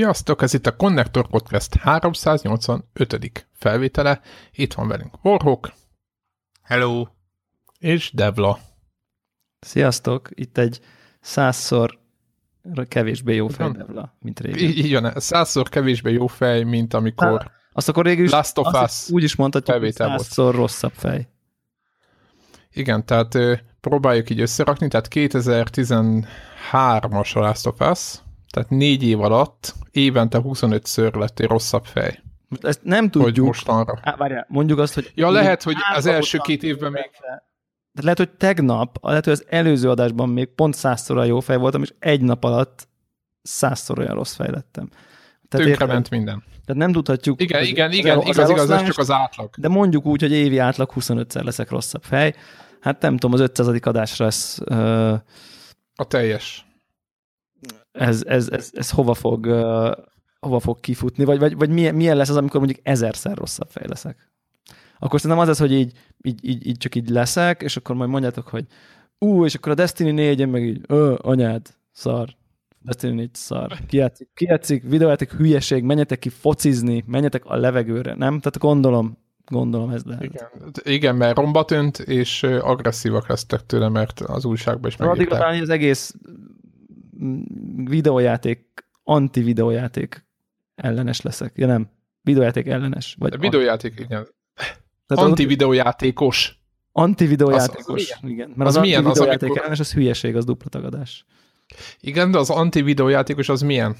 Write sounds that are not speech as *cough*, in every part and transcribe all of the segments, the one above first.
Sziasztok, ez itt a Connector Podcast 385. felvétele. Itt van velünk Warhawk. Hello! És Devla. Sziasztok, itt egy százszor kevésbé jó fej Devla, mint régen. Így, így van, százszor kevésbé jó fej, mint amikor Há, azt akkor végül is Last of Us úgy is mondhatjuk, hogy százszor volt. rosszabb fej. Igen, tehát próbáljuk így összerakni, tehát 2013-as a Last of Us, tehát négy év alatt évente 25-ször lettél rosszabb fej. Ezt nem tudjuk. Hogy mostanra. Á, várjál, mondjuk azt, hogy... Ja, lehet, hogy az első két évben még... De lehet, hogy tegnap, lehet, hogy az előző adásban még pont százszor a jó fej voltam, és egy nap alatt százszor olyan rossz fej lettem. Tehát ment minden. Tehát nem tudhatjuk... Igen, igen, igen, az igaz, igaz, ez csak az átlag. De mondjuk úgy, hogy évi átlag 25-szer leszek rosszabb fej. Hát nem tudom, az 500. adásra ez... Uh, a teljes ez, ez, ez, ez hova fog uh, hova fog kifutni, vagy, vagy, vagy milyen, milyen lesz az, amikor mondjuk ezerszer rosszabb fej leszek. Akkor szerintem az az, hogy így, így, így, így csak így leszek, és akkor majd mondjátok, hogy ú, és akkor a Destiny 4 meg így, ö, anyád, szar, Destiny 4 szar. Kijátszik, kijátszik videójáték hülyeség, menjetek ki focizni, menjetek a levegőre, nem? Tehát gondolom, gondolom ez lehet. Igen, igen mert romba tűnt, és agresszívak lesztek tőle, mert az újságban is megírták. Addig az egész videójáték, anti-videójáték ellenes leszek. Ja nem, videójáték ellenes. Vagy videójáték, igen. Anti-videójátékos. Anti-videójátékos, az, igen. Mert az, az milyen? Az, amikor... ellenes, az hülyeség, az dupla tagadás. Igen, de az anti-videójátékos az milyen?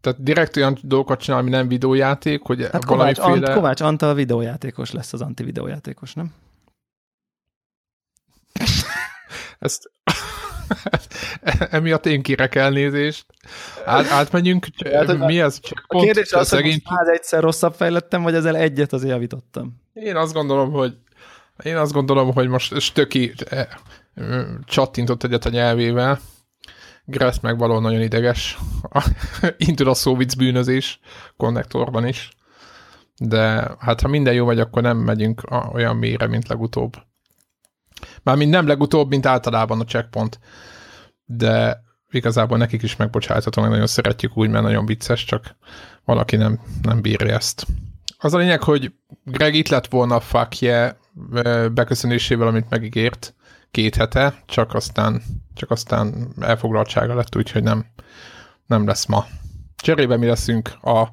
Tehát direkt olyan dolgokat csinál, ami nem videójáték, hogy hát Kovács, valamiféle... Ant, Kovács Antal videójátékos lesz az anti-videójátékos, nem? Ezt *laughs* emiatt én kérek elnézést. Át, átmegyünk, *laughs* hát, mi ez? Pont, a kérdés az, szegény... hogy már egyszer rosszabb fejlettem, vagy ezzel egyet azért javítottam. Én azt gondolom, hogy én azt gondolom, hogy most Stöki eh, csattintott egyet a nyelvével, Gressz meg való nagyon ideges. *laughs* Indul a szóvic bűnözés konnektorban is. De hát ha minden jó vagy, akkor nem megyünk olyan mélyre, mint legutóbb. Mármint nem legutóbb, mint általában a checkpoint. De igazából nekik is megbocsáthatom, meg nagyon szeretjük úgy, mert nagyon vicces, csak valaki nem, nem bírja ezt. Az a lényeg, hogy Greg itt lett volna a fuck yeah beköszönésével, amit megígért két hete, csak aztán, csak aztán elfoglaltsága lett, úgyhogy nem, nem lesz ma. Cserébe mi leszünk a,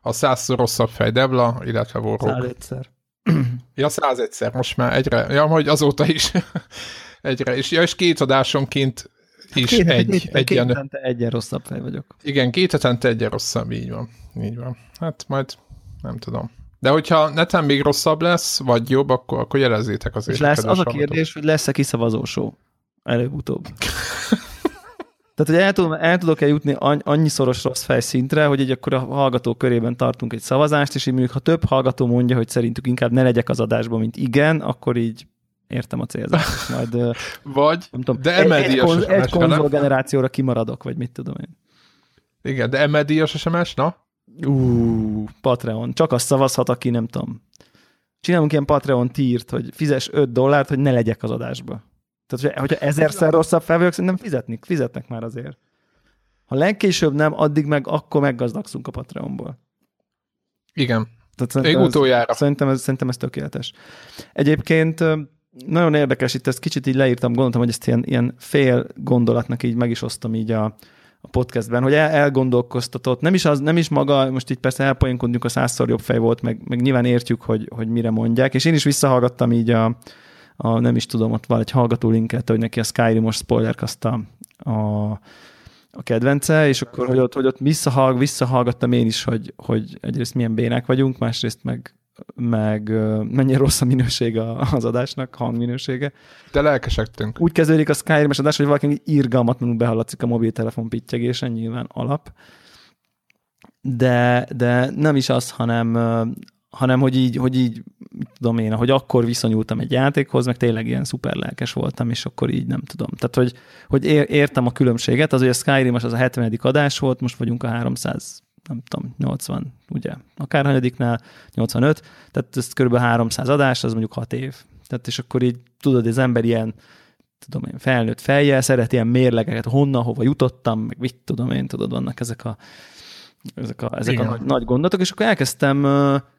a százszor rosszabb fej Devla, illetve Warrock. *clears throat* Ja, száz egyszer, most már egyre, ja, hogy azóta is *laughs* egyre, és, ja, és két adásonként hát is két, egy, két, egy két ilyen... egyen rosszabb fej vagyok. Igen, két hetente egyen rosszabb, így van, így van. Hát majd nem tudom. De hogyha neten még rosszabb lesz, vagy jobb, akkor, akkor jelezzétek azért. És lesz az a kérdés, hogy lesz-e kiszavazó show? Előbb-utóbb. *laughs* Tehát, hogy el, tudom, el tudok-e jutni annyi-szoros rossz fejszintre, hogy egy akkor a hallgató körében tartunk egy szavazást, és így mondjuk, ha több hallgató mondja, hogy szerintük inkább ne legyek az adásban, mint igen, akkor így értem a célzást. Majd, vagy, nem tudom, de emeldíjas egy, egy, egy konzol generációra kimaradok, vagy mit tudom én. Igen, de emeldíjas SMS, na? Ú, Patreon. Csak azt szavazhat, aki nem tudom. Csinálunk ilyen Patreon tírt, hogy fizes 5 dollárt, hogy ne legyek az adásba. Tehát, hogyha ezerszer rosszabb fel vagyok, szerintem fizetnek, fizetnek már azért. Ha legkésőbb nem, addig meg akkor meggazdagszunk a Patreonból. Igen. Tehát Még utoljára. Ez, szerintem, ez, szerintem ez tökéletes. Egyébként nagyon érdekes, itt ezt kicsit így leírtam, gondoltam, hogy ezt ilyen, ilyen fél gondolatnak így meg is osztom így a, a podcastben, hogy el, elgondolkoztatott, nem is, az, nem is maga, most itt persze elpoénkodjunk, a százszor jobb fej volt, meg, meg nyilván értjük, hogy, hogy mire mondják, és én is visszahallgattam így a, a, nem is tudom, ott van egy hallgató linket, hogy neki a Skyrim-os spoilerkazta a, a kedvence, és akkor, hogy ott, hogy ott visszahallg, visszahallgattam én is, hogy, hogy egyrészt milyen bénák vagyunk, másrészt meg meg mennyire rossz a minőség az adásnak, hangminősége. De lelkesedtünk. Úgy kezdődik a Skyrim-es adás, hogy valaki irgalmatlanul behallatszik a mobiltelefon pittyegésen, nyilván alap. De, de nem is az, hanem, hanem hogy így, hogy így tudom én, hogy akkor viszonyultam egy játékhoz, meg tényleg ilyen szuper lelkes voltam, és akkor így nem tudom. Tehát, hogy, hogy értem a különbséget, az, hogy a Skyrim az a 70. adás volt, most vagyunk a 300 nem tudom, 80, ugye, akárhanyadiknál, 85, tehát ez kb. 300 adás, az mondjuk 6 év. Tehát és akkor így tudod, az ember ilyen, tudom én, felnőtt fejjel, szeret ilyen mérlegeket, honnan, hova jutottam, meg mit tudom én, tudod, vannak ezek a, ezek a, ezek a nagy gondolatok, és akkor elkezdtem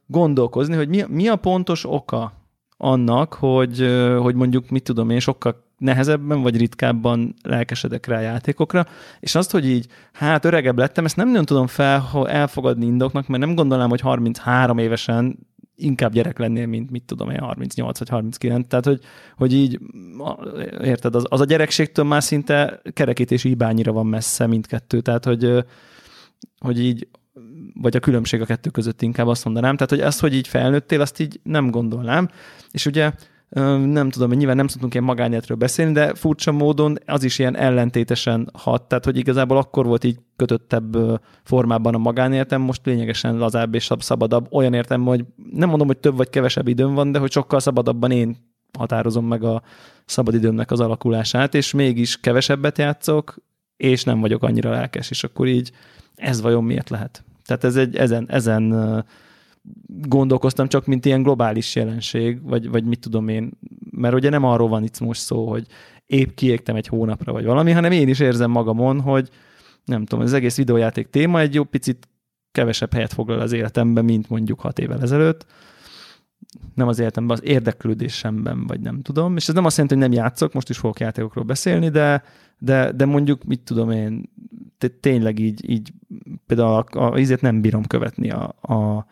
gondolkozni, hogy mi, mi a pontos oka annak, hogy, hogy mondjuk, mit tudom én, sokkal nehezebben vagy ritkábban lelkesedek rá játékokra, és azt, hogy így, hát öregebb lettem, ezt nem nagyon tudom fel elfogadni indoknak, mert nem gondolnám, hogy 33 évesen inkább gyerek lennél, mint mit tudom én, 38 vagy 39. Tehát, hogy, hogy így, érted, az, az a gyerekségtől már szinte kerekítési hibányira van messze mindkettő. Tehát, hogy, hogy így, vagy a különbség a kettő között inkább azt mondanám. Tehát, hogy ezt, hogy így felnőttél, azt így nem gondolnám. És ugye nem tudom, hogy nyilván nem szoktunk ilyen magánéletről beszélni, de furcsa módon az is ilyen ellentétesen hat, tehát hogy igazából akkor volt így kötöttebb formában a magánéletem, most lényegesen lazább és szabadabb, olyan értem, hogy nem mondom, hogy több vagy kevesebb időm van, de hogy sokkal szabadabban én határozom meg a szabadidőmnek az alakulását, és mégis kevesebbet játszok, és nem vagyok annyira lelkes, és akkor így ez vajon miért lehet? Tehát ez egy, ezen, ezen gondolkoztam csak, mint ilyen globális jelenség, vagy, vagy mit tudom én, mert ugye nem arról van itt most szó, hogy épp kiégtem egy hónapra, vagy valami, hanem én is érzem magamon, hogy nem tudom, az egész videójáték téma egy jó picit kevesebb helyet foglal az életemben, mint mondjuk hat évvel ezelőtt. Nem az életemben, az érdeklődésemben, vagy nem tudom. És ez nem azt jelenti, hogy nem játszok, most is fogok játékokról beszélni, de, de, de mondjuk, mit tudom én, tényleg így, így például a, a, a nem bírom követni a, a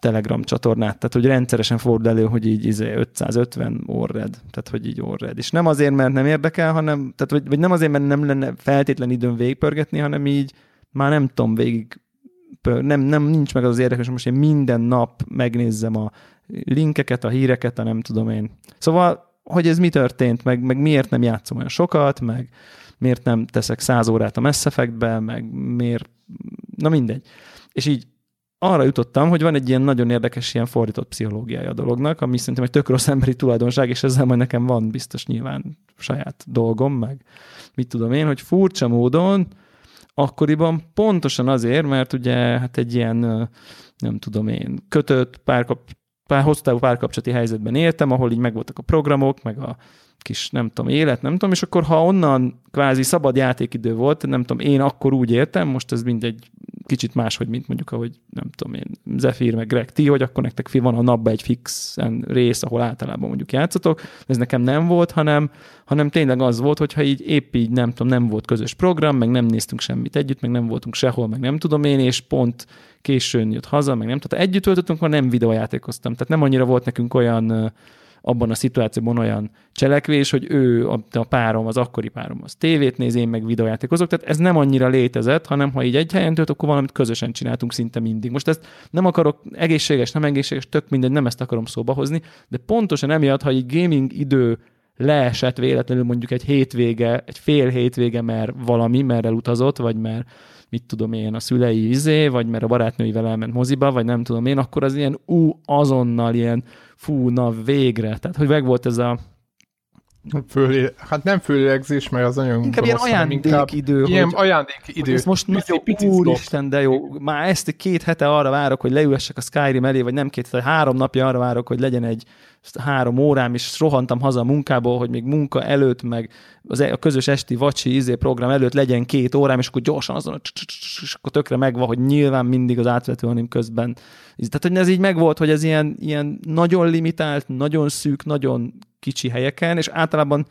Telegram csatornát, tehát hogy rendszeresen fordul elő, hogy így izé 550 orred, tehát hogy így orred. És nem azért, mert nem érdekel, hanem, tehát vagy, vagy nem azért, mert nem lenne feltétlen időm végigpörgetni, hanem így már nem tudom végig nem, nem nincs meg az, az érdekes, most én minden nap megnézzem a linkeket, a híreket, a nem tudom én. Szóval, hogy ez mi történt, meg, meg miért nem játszom olyan sokat, meg miért nem teszek száz órát a Mass Effect-be, meg miért, na mindegy. És így arra jutottam, hogy van egy ilyen nagyon érdekes ilyen fordított pszichológiája a dolognak, ami szerintem egy tök rossz emberi tulajdonság, és ezzel majd nekem van biztos nyilván saját dolgom, meg mit tudom én, hogy furcsa módon akkoriban pontosan azért, mert ugye hát egy ilyen, nem tudom én, kötött párkap, pár, hosszú párkapcsolati helyzetben éltem, ahol így megvoltak a programok, meg a kis, nem tudom, élet, nem tudom, és akkor ha onnan kvázi szabad játékidő volt, nem tudom, én akkor úgy értem, most ez mindegy kicsit máshogy, mint mondjuk, ahogy nem tudom én, Zephyr meg Greg, ti, hogy akkor nektek van a napban egy fix rész, ahol általában mondjuk játszatok, ez nekem nem volt, hanem, hanem tényleg az volt, hogyha így épp így nem tudom, nem volt közös program, meg nem néztünk semmit együtt, meg nem voltunk sehol, meg nem tudom én, és pont későn jött haza, meg nem, tehát együtt töltöttünk, ha nem videójátékoztam. Tehát nem annyira volt nekünk olyan abban a szituációban olyan cselekvés, hogy ő, a, a párom, az akkori párom, az tévét néz, én meg videójátékozok, tehát ez nem annyira létezett, hanem ha így egy helyen tölt, akkor valamit közösen csináltunk szinte mindig. Most ezt nem akarok egészséges, nem egészséges, tök mindegy, nem ezt akarom szóba hozni, de pontosan emiatt, ha egy gaming idő leesett véletlenül mondjuk egy hétvége, egy fél hétvége, mert valami, mert elutazott, vagy mert mit tudom én, a szülei izé, vagy mert a barátnőivel elment moziba, vagy nem tudom én, akkor az ilyen ú, azonnal ilyen fú, na végre. Tehát, hogy meg volt ez a Fölé, hát nem fölélegzés, mert az nagyon Inkább ilyen ajándékidő. Ilyen ajándékidő. Ez most nagyon, úristen, de jó. Már ezt két hete arra várok, hogy leülessek a Skyrim elé, vagy nem két hete, három napja arra várok, hogy legyen egy három órám, és rohantam haza a munkából, hogy még munka előtt, meg az, e- a közös esti vacsi izé program előtt legyen két órám, és akkor gyorsan azon, és akkor tökre megvan, hogy nyilván mindig az átvető anim közben. Tehát, hogy ez így megvolt, hogy ez ilyen, ilyen nagyon limitált, nagyon szűk, nagyon kicsi helyeken, és általában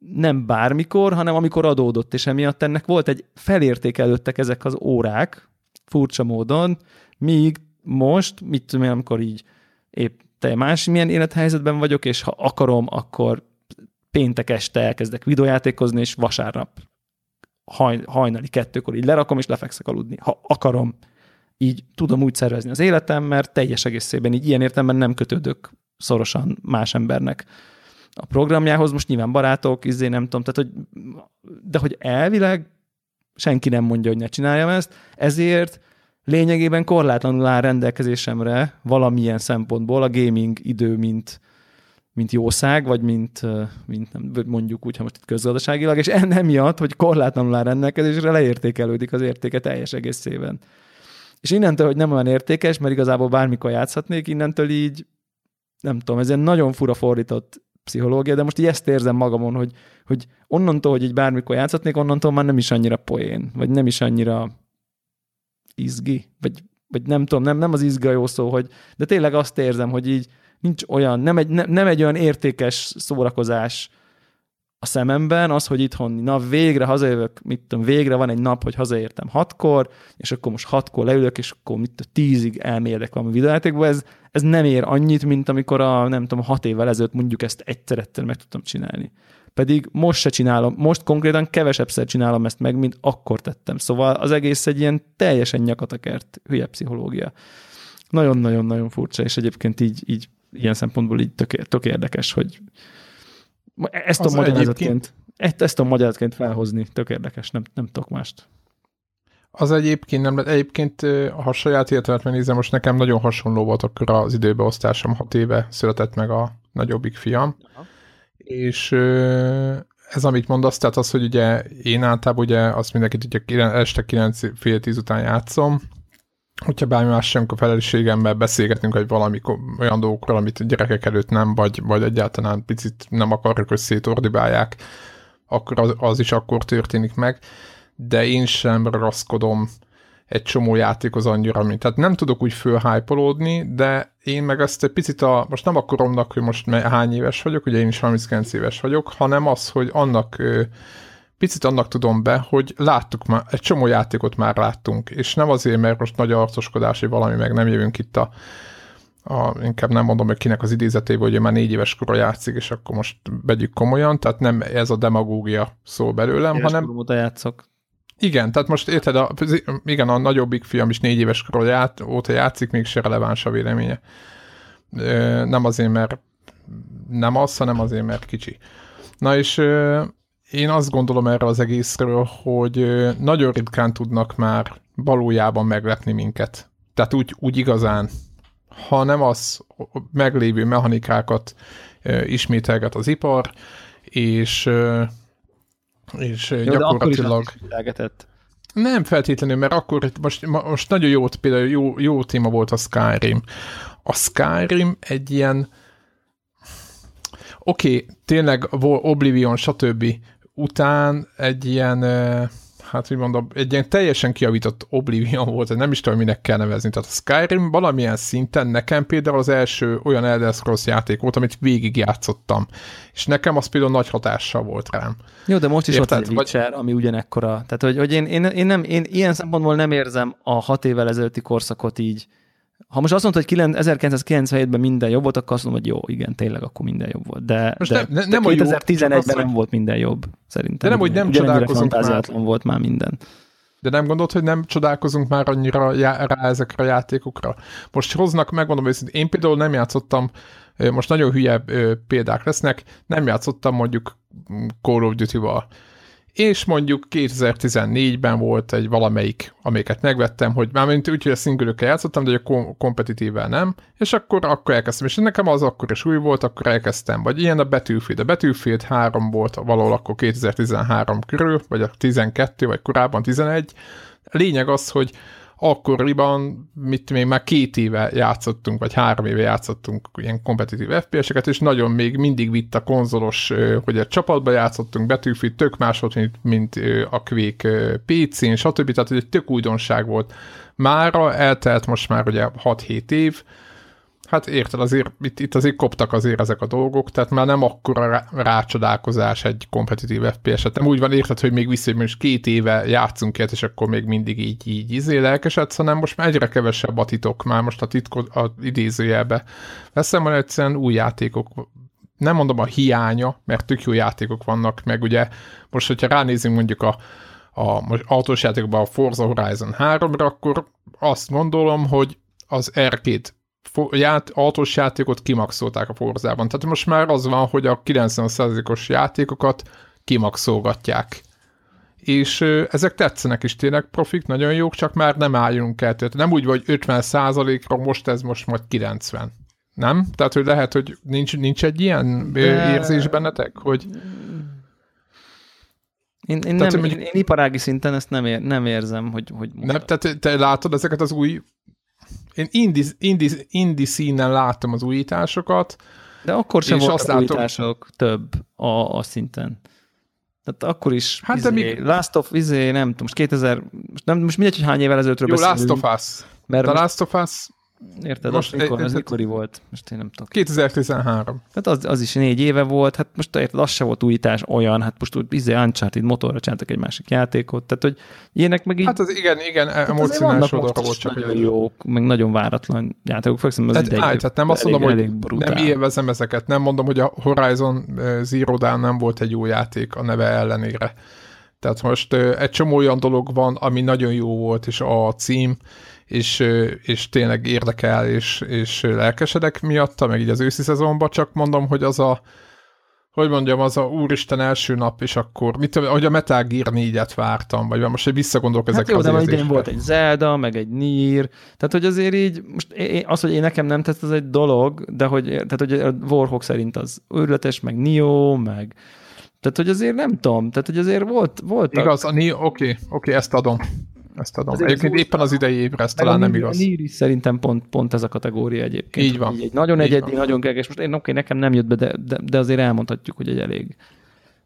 nem bármikor, hanem amikor adódott, és emiatt ennek volt egy felértékelődtek ezek az órák, furcsa módon, míg most, mit tudom én, amikor így épp te más milyen élethelyzetben vagyok, és ha akarom, akkor péntek este elkezdek videójátékozni, és vasárnap haj, hajnali kettőkor így lerakom, és lefekszek aludni. Ha akarom, így tudom úgy szervezni az életem, mert teljes egészében így ilyen értelemben nem kötődök szorosan más embernek a programjához, most nyilván barátok, izé nem tudom, tehát hogy, de hogy elvileg senki nem mondja, hogy ne csináljam ezt, ezért lényegében korlátlanul áll rendelkezésemre valamilyen szempontból a gaming idő, mint, mint jószág, vagy mint, mint nem, mondjuk úgy, ha most itt közgazdaságilag, és emiatt, hogy korlátlanul áll rendelkezésre, leértékelődik az értéke teljes egészében. És innentől, hogy nem olyan értékes, mert igazából bármikor játszhatnék, innentől így, nem tudom, ez egy nagyon fura fordított pszichológia, de most így ezt érzem magamon, hogy, hogy onnantól, hogy így bármikor játszhatnék, onnantól már nem is annyira poén, vagy nem is annyira izgi, vagy, vagy nem tudom, nem, nem az izgi a jó szó, hogy, de tényleg azt érzem, hogy így nincs olyan, nem egy, nem, nem egy olyan értékes szórakozás a szememben az, hogy itthon, na végre hazajövök, mit tudom, végre van egy nap, hogy hazaértem hatkor, és akkor most hatkor leülök, és akkor mit tudom, tízig elmérdek valami videójátékba, ez, ez nem ér annyit, mint amikor a, nem tudom, hat évvel ezelőtt mondjuk ezt egyszer meg tudtam csinálni. Pedig most se csinálom, most konkrétan kevesebbszer csinálom ezt meg, mint akkor tettem. Szóval az egész egy ilyen teljesen nyakatakert hülye pszichológia. Nagyon-nagyon-nagyon furcsa, és egyébként így, így ilyen szempontból így tök, tök érdekes, hogy ezt a magyarázatként, egyébként... ezt a magyarázatként felhozni, tök érdekes, nem, nem tudok mást. Az egyébként nem. Egyébként, ha saját életemet megnézem, most nekem nagyon hasonló volt akkor az időbeosztásom. Hat éve született meg a nagyobbik fiam. Aha. És ez, amit mondasz, tehát az, hogy ugye én általában ugye azt mindenkit ugye este 9 fél 10 után játszom, hogyha bármi más sem a felelősségemmel beszélgetünk, hogy valami olyan dolgokról, amit gyerekek előtt nem, vagy, vagy egyáltalán picit nem akarjuk, hogy szétordibálják, akkor az, az is akkor történik meg, de én sem raszkodom egy csomó játékhoz annyira, mint. Tehát nem tudok úgy fölhájpolódni, de én meg ezt egy picit a, most nem a koromnak, hogy most hány éves vagyok, ugye én is 39 éves vagyok, hanem az, hogy annak picit annak tudom be, hogy láttuk már, egy csomó játékot már láttunk, és nem azért, mert most nagy arcoskodás, hogy valami meg nem jövünk itt a, a, inkább nem mondom, hogy kinek az idézetében, hogy ő már négy éves korra játszik, és akkor most vegyük komolyan, tehát nem ez a demagógia szó belőlem, éves hanem... Éves játszok. Igen, tehát most érted, a, igen, a nagyobbik fiam is négy éves korra ját, óta játszik, mégse releváns a véleménye. Nem azért, mert nem az, hanem azért, mert kicsi. Na és én azt gondolom erre az egészről, hogy nagyon ritkán tudnak már valójában meglepni minket. Tehát úgy, úgy igazán. Ha nem az meglévő mechanikákat ismételget az ipar, és, és Jó, gyakorlatilag... Nem feltétlenül, mert akkor most, most nagyon jó, például jó, jó téma volt a Skyrim. A Skyrim egy ilyen oké, okay, tényleg Oblivion, stb után egy ilyen, hát hogy mondom, egy ilyen teljesen kiavított Oblivion volt, nem is tudom, minek kell nevezni. Tehát a Skyrim valamilyen szinten nekem például az első olyan Elder Scrolls játék volt, amit végig játszottam. És nekem az például nagy hatással volt rám. Jó, de most is Érted? ott egy Witcher, ami ugyanekkora. Tehát, hogy, hogy én, én, én, nem, én ilyen szempontból nem érzem a hat évvel ezelőtti korszakot így ha most azt mondta, hogy 1997-ben minden jobb volt, akkor azt mondom, hogy jó, igen, tényleg akkor minden jobb volt. De, most de, nem, nem de 2011-ben nem volt minden jobb, szerintem. De nem, hogy nem csodálkozunk már. volt már minden. De nem gondolod, hogy nem csodálkozunk már annyira já- rá ezekre a játékokra? Most hoznak, megmondom őszintén, én például nem játszottam, most nagyon hülye példák lesznek, nem játszottam mondjuk Call of Duty-val és mondjuk 2014-ben volt egy valamelyik, amiket megvettem, hogy már mint úgy, hogy a szingülőkkel játszottam, de a kompetitívvel nem, és akkor, akkor elkezdtem, és nekem az akkor is új volt, akkor elkezdtem, vagy ilyen a Battlefield, a Battlefield 3 volt valahol akkor 2013 körül, vagy a 12, vagy korábban 11, a lényeg az, hogy akkoriban, mit még már két éve játszottunk, vagy három éve játszottunk ilyen kompetitív FPS-eket, és nagyon még mindig vitt a konzolos, hogy a csapatba játszottunk, betűfit, tök más volt, mint, mint a Quake PC-n, stb. Tehát egy tök újdonság volt. Mára eltelt most már ugye 6-7 év, Hát érted, azért itt, itt azért koptak azért ezek a dolgok, tehát már nem akkora rácsodálkozás egy kompetitív FPS-et. Nem úgy van érted, hogy még vissza, hogy két éve játszunk ilyet, és akkor még mindig így, így izé lelkesedsz, hanem most már egyre kevesebb a titok, már most a titkot a idézőjelbe veszem, hogy egyszerűen új játékok nem mondom a hiánya, mert tök jó játékok vannak, meg ugye most, hogyha ránézünk mondjuk a a most autós játékban a Forza Horizon 3-ra, akkor azt gondolom, hogy az R2 ját, autós játékot kimaxolták a Forzában. Tehát most már az van, hogy a 90%-os játékokat kimaxolgatják. És ö, ezek tetszenek is tényleg profik, nagyon jók, csak már nem álljunk el. Tehát nem úgy vagy 50%-ra, most ez most majd 90. Nem? Tehát, hogy lehet, hogy nincs, nincs egy ilyen De... érzés bennetek, hogy én, én, tehát, nem, mondjuk... én, én iparági szinten ezt nem, ér, nem érzem, hogy... hogy nem, tehát te látod ezeket az új... Én indi, indi, indi színen látom az újításokat. De akkor sem voltak látom... újítások több a, a szinten. Tehát akkor is hát izé, még... Last of izé, nem tudom, most 2000, most, nem, most mindegy, hogy hány évvel ezelőttről Jó, beszélünk. Last of Us. Mert The Last of Us Érted? Most, az, mikor, az mikori volt? Most én nem tudom. 2013. Hát az, az is négy éve volt, hát most érted, az se volt újítás olyan, hát most úgy izé Uncharted motorra csináltak egy másik játékot, tehát hogy ilyenek meg így... Hát az igen, igen, hát emocionális oldalra volt csak. Nagyon jók, meg nagyon váratlan játékok, főleg az hát, idei, állj, tehát nem azt mondom, hogy nem élvezem ezeket, nem mondom, hogy a Horizon Zero Dawn nem volt egy jó játék a neve ellenére. Tehát most egy csomó olyan dolog van, ami nagyon jó volt, és a cím, és, és tényleg érdekel, és, és lelkesedek miatta, meg így az őszi szezonban, csak mondom, hogy az a, hogy mondjam, az a úristen első nap, és akkor, mit tudom, hogy a Metal Gear 4-et vártam, vagy most egy visszagondolok hát ezekre jó, az de idén volt egy Zelda, meg egy Nier, tehát hogy azért így, most én, az, hogy én nekem nem tett, az egy dolog, de hogy, tehát hogy a Warhawk szerint az őrületes, meg Nio, meg tehát, hogy azért nem tudom, tehát, hogy azért volt, volt. Igaz, a Nio, oké, okay, oké, okay, ezt adom. Ezt adom. Azért egyébként az éppen az idei évre ez talán nem igaz. A Niri szerintem pont, pont ez a kategória egyébként. Így van. Egy nagyon egyedi, van. nagyon keges. Most én oké, nekem nem jött be, de, de, de azért elmondhatjuk, hogy egy elég,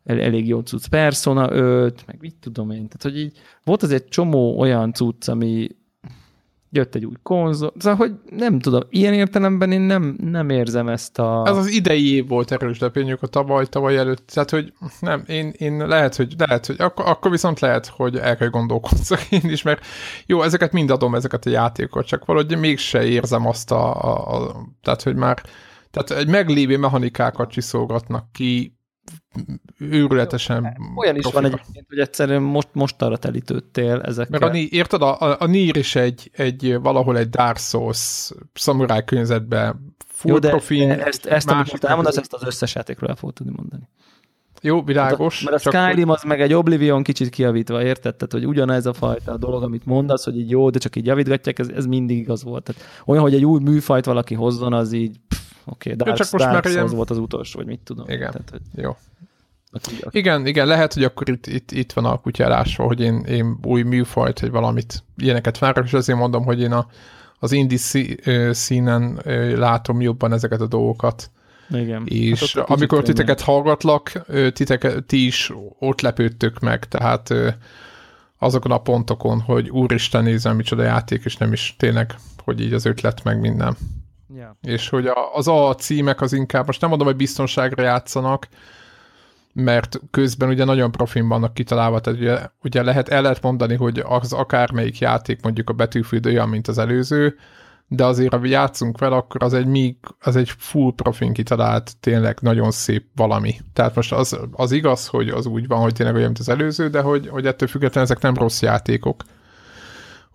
el, elég jó cucc. Persona 5, meg mit tudom én. Tehát, hogy így volt az egy csomó olyan cucc, ami, jött egy új konzol, szóval, hogy nem tudom, ilyen értelemben én nem, nem érzem ezt a... Ez az idei év volt erős lepényük a tavaly, tavaly előtt, tehát, hogy nem, én, én lehet, hogy, lehet, hogy akkor, akkor viszont lehet, hogy el kell gondolkozzak *laughs* én is, mert jó, ezeket mind adom, ezeket a játékokat, csak valahogy mégse érzem azt a, a, a tehát, hogy már tehát egy meglévő mechanikákat csiszolgatnak ki, őrületesen Olyan is profika. van egyébként, hogy egyszerűen most, most arra telítődtél ezekkel. Mert a, érted, a, a, a Nier is egy, egy, valahol egy Dark Souls szamuráj környezetben full Jó, de profin. Ezt, ezt amit most elmondasz, ezt az összes játékról el fogod tudni mondani. Jó, világos. Mert a, mert a Skyrim az meg egy Oblivion kicsit kiavítva, érted? Tehát, hogy ugyanez a fajta dolog, amit mondasz, hogy így jó, de csak így javítgatják, ez, ez mindig igaz volt. Tehát olyan, hogy egy új műfajt valaki hozzon, az így oké, okay, Dark, csak most Dark már ilyen... volt az utolsó, vagy mit tudom. Igen, Tehát, hogy... jó. Igen, igen, lehet, hogy akkor itt, itt, itt van a kutyálásva, hogy én, én új műfajt, hogy valamit, ilyeneket várok, és azért mondom, hogy én a, az indi színen látom jobban ezeket a dolgokat. Igen. És hát amikor titeket hallgatlak, titeket, ti is ott lepődtök meg, tehát azokon a pontokon, hogy úristen nézem, micsoda játék, és nem is tényleg, hogy így az ötlet meg minden. És hogy a, az A címek az inkább, most nem mondom, hogy biztonságra játszanak, mert közben ugye nagyon profin vannak kitalálva, tehát ugye, ugye lehet, el lehet mondani, hogy az akármelyik játék mondjuk a Battlefield olyan, mint az előző, de azért, ha játszunk vele, akkor az egy még, az egy full profin kitalált, tényleg nagyon szép valami. Tehát most az, az igaz, hogy az úgy van, hogy tényleg olyan, mint az előző, de hogy, hogy ettől függetlenül ezek nem rossz játékok.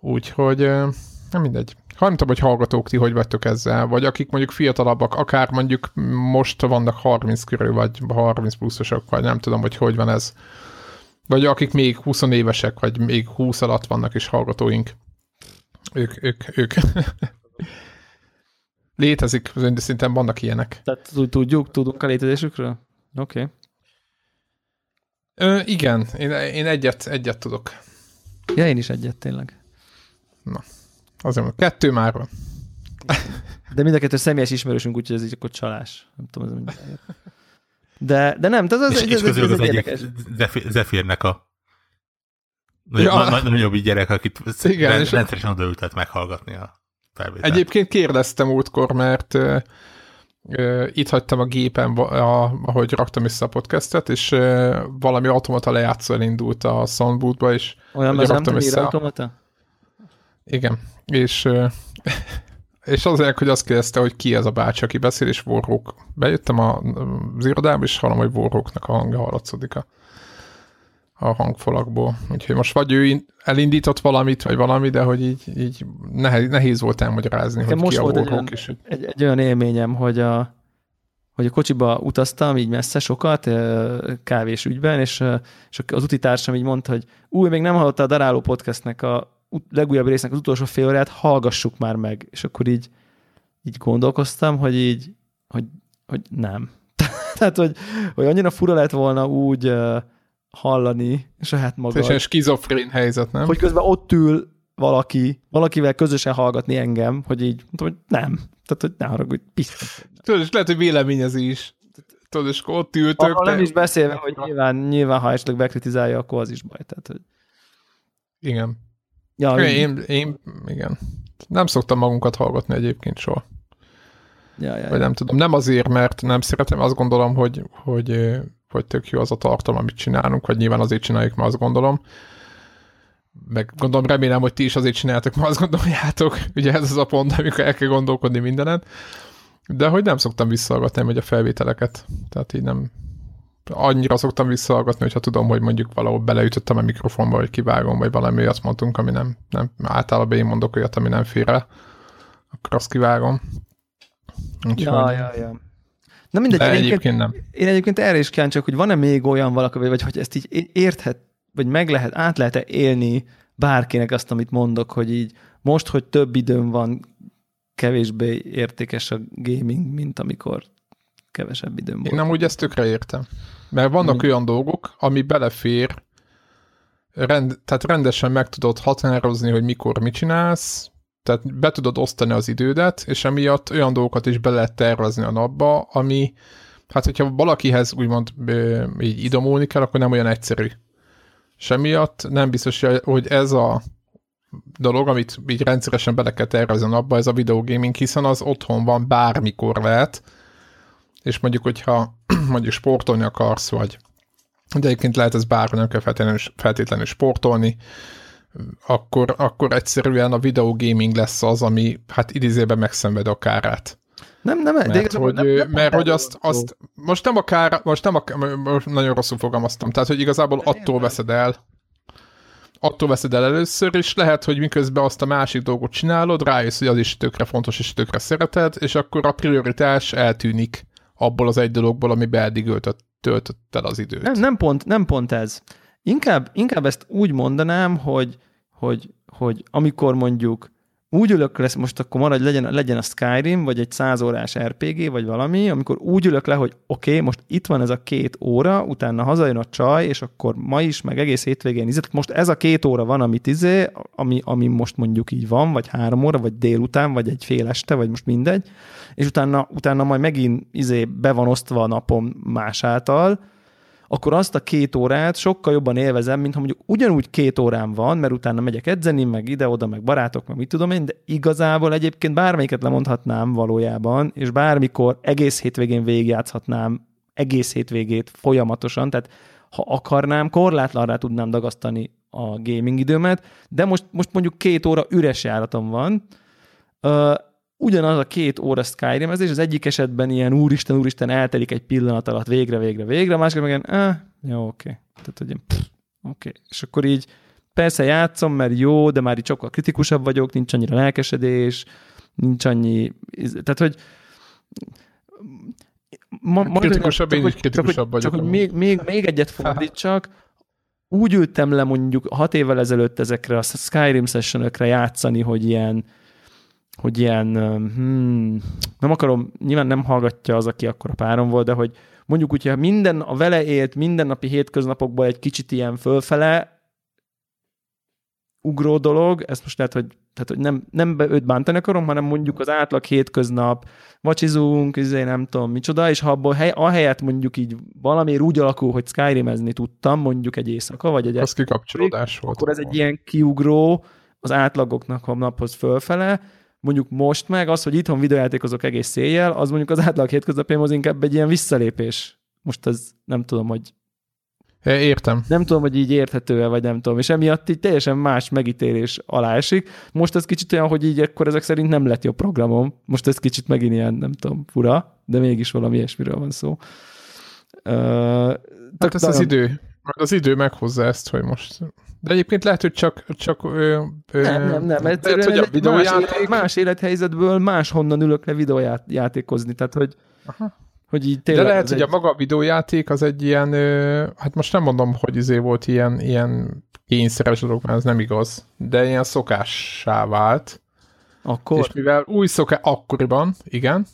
Úgyhogy nem mindegy. Ha nem tudom, hogy hallgatók ti hogy vagytok ezzel, vagy akik mondjuk fiatalabbak, akár mondjuk most vannak 30 körül, vagy 30 pluszosok, vagy nem tudom, hogy hogy van ez. Vagy akik még 20 évesek, vagy még 20 alatt vannak is hallgatóink. Ők, ők, ők. *laughs* Létezik, de szinten vannak ilyenek. Tehát tudjuk, tudunk a létezésükről? Oké. Okay. igen, én, én egyet, egyet tudok. Ja, én is egyet, tényleg. Na. Azért mondom, kettő már van. De mind a kettő személyes ismerősünk, úgyhogy ez így akkor csalás. Nem tudom, ez mindjárt. De, de nem, tehát az, és, ez, és ez, ez, az egyik Zephyr, a ja. nagyobb gyerek, akit Igen, rend, rendszeresen odaültet meghallgatni a felvételt. Egyébként kérdeztem útkor, mert itt hagytam a gépen, a, ahogy raktam össze a podcastet, és valami automata lejátszó elindult a soundbootba, és Olyan raktam össze. automata? Igen, és, *laughs* és azért, hogy azt kérdezte, hogy ki ez a bácsi, aki beszél, és Warhawk. Bejöttem az irodába, és hallom, hogy Warhawknak a hangja hallatszódik a, a hangfalakból. Úgyhogy most vagy ő elindított valamit, vagy valami, de hogy így, így nehéz, nehéz volt elmagyarázni, hogy most ki volt a egy olyan, egy, egy olyan élményem, hogy a, hogy a kocsiba utaztam így messze sokat, kávés ügyben, és, és az utitársam így mondta, hogy új, még nem hallotta a Daráló podcastnek a legújabb résznek az utolsó fél órát, hallgassuk már meg. És akkor így, így gondolkoztam, hogy így, hogy, hogy nem. *laughs* Tehát, hogy, hogy annyira fura lett volna úgy uh, hallani saját magad. Teljesen skizofrén helyzet, nem? Hogy közben ott ül valaki, valakivel közösen hallgatni engem, hogy így, mondtam, hogy nem. Tehát, hogy ne haragudj, biztos. Tudod, és lehet, hogy véleményezi is. Tudod, és akkor ott ültök. Arról nem is beszélve, hogy nyilván, nyilván ha esetleg bekritizálja, akkor az is baj. Tehát, hogy... Igen. Ja, én, én, én, igen. Nem szoktam magunkat hallgatni egyébként soha. Ja, ja, Vagy nem tudom. Nem azért, mert nem szeretem, azt gondolom, hogy, hogy, hogy tök jó az a tartalom, amit csinálunk, vagy nyilván azért csináljuk, mert azt gondolom. Meg gondolom, remélem, hogy ti is azért csináltok, mert azt gondoljátok. *laughs* Ugye ez az a pont, amikor el kell gondolkodni mindenen. De hogy nem szoktam visszahallgatni hogy a felvételeket. Tehát így nem, annyira szoktam visszahallgatni, hogyha tudom, hogy mondjuk valahol beleütöttem a mikrofonba, vagy kivágom, vagy valami azt mondtunk, ami nem, nem általában én mondok olyat, ami nem fér el, akkor azt kivágom. Úgyhogy... Ja, ja, ja. Na mindegy, én egyébként, egyébként nem. Én egyébként erre is kíváncsi hogy van-e még olyan valaki, vagy hogy ezt így érthet, vagy meg lehet, át lehet-e élni bárkinek azt, amit mondok, hogy így most, hogy több időm van, kevésbé értékes a gaming, mint amikor kevesebb időm volt. Én nem úgy ezt tökre értem. Mert vannak Mi? olyan dolgok, ami belefér, rend, tehát rendesen meg tudod határozni, hogy mikor mit csinálsz, tehát be tudod osztani az idődet, és emiatt olyan dolgokat is be lehet tervezni a napba, ami, hát hogyha valakihez úgymond így idomulni kell, akkor nem olyan egyszerű. És emiatt nem biztos, hogy ez a dolog, amit így rendszeresen bele kell tervezni a napba, ez a videogaming, hiszen az otthon van, bármikor lehet, és mondjuk, hogyha *clears throat* mondjuk sportolni akarsz, vagy de egyébként lehet ez bárhol, nem kell feltétlenül, feltétlenül sportolni, akkor, akkor egyszerűen a videogaming lesz az, ami hát idézében megszenved a kárát. Nem, nem, mert, de hogy, nem, nem, mert hogy azt, azt, most nem a kár, most nem a, most nagyon rosszul fogalmaztam, tehát hogy igazából attól veszed el, attól veszed el először, és lehet, hogy miközben azt a másik dolgot csinálod, rájössz, hogy az is tökre fontos, és tökre szereted, és akkor a prioritás eltűnik abból az egy dologból, ami eddig öltött, töltött el az időt. Nem, nem, pont, nem pont ez. Inkább, inkább ezt úgy mondanám, hogy, hogy, hogy amikor mondjuk úgy ülök lesz, most akkor maradj, legyen, legyen a Skyrim, vagy egy 100 órás RPG, vagy valami, amikor úgy ülök le, hogy oké, okay, most itt van ez a két óra, utána hazajön a csaj, és akkor ma is, meg egész hétvégén izet, most ez a két óra van, amit izé, ami, ami most mondjuk így van, vagy három óra, vagy délután, vagy egy fél este, vagy most mindegy, és utána, utána majd megint izé be van osztva a napom más által, akkor azt a két órát sokkal jobban élvezem, mint ha mondjuk ugyanúgy két órám van, mert utána megyek edzeni, meg ide-oda, meg barátok, meg mit tudom én, de igazából egyébként bármelyiket lemondhatnám valójában, és bármikor egész hétvégén végigjátszhatnám egész hétvégét folyamatosan, tehát ha akarnám, korlátlanra tudnám dagasztani a gaming időmet, de most, most mondjuk két óra üres járatom van, ugyanaz a két óra Skyrim, ez és az egyik esetben ilyen úristen, úristen, eltelik egy pillanat alatt végre, végre, végre, másik meg ilyen, eh, jó, oké. Okay. Tehát, hogy oké. Okay. És akkor így persze játszom, mert jó, de már így sokkal kritikusabb vagyok, nincs annyira lelkesedés, nincs annyi, tehát, hogy ma, ma kritikusabb, én is kritikusabb vagyok. Csak, hogy még, még, még egyet fordítsak, úgy ültem le mondjuk hat évvel ezelőtt ezekre a Skyrim sessionökre játszani, hogy ilyen hogy ilyen, hmm, nem akarom, nyilván nem hallgatja az, aki akkor a párom volt, de hogy mondjuk úgy, ha minden, a vele élt mindennapi hétköznapokból egy kicsit ilyen fölfele ugró dolog, ezt most lehet, hogy, tehát, hogy nem, nem őt bántani akarom, hanem mondjuk az átlag hétköznap, vacsizunk, izé, nem tudom micsoda, és ha abból hely, ahelyett mondjuk így valamiért úgy alakul, hogy Skyrimezni tudtam, mondjuk egy éjszaka, vagy egy... Az kikapcsolódás volt. Akkor ez egy ilyen kiugró az átlagoknak a naphoz fölfele, Mondjuk most meg az, hogy itthon videójátékozok egész széjjel, az mondjuk az átlag hétköznapjaim az inkább egy ilyen visszalépés. Most ez nem tudom, hogy Értem. Nem tudom, hogy így érthető-e, vagy nem tudom. És emiatt így teljesen más megítélés alá esik. Most ez kicsit olyan, hogy így akkor ezek szerint nem lett jobb programom. Most ez kicsit megint ilyen, nem tudom, fura, de mégis valami ilyesmiről van szó. Uh, hát ez az idő. Az idő meghozza ezt, hogy most... De egyébként lehet, hogy csak... csak ö, ö, nem, nem, nem. Egyszerűen lehet, hogy a videójáték... Más, élet, más élethelyzetből máshonnan ülök le videójátékozni. Tehát, hogy... Aha. Hogy így tényleg De lehet, hogy egy... a maga videójáték az egy ilyen, ö, hát most nem mondom, hogy izé volt ilyen, ilyen kényszeres dolog, mert ez nem igaz, de ilyen szokássá vált. Akkor? És mivel új szokás, akkoriban, igen,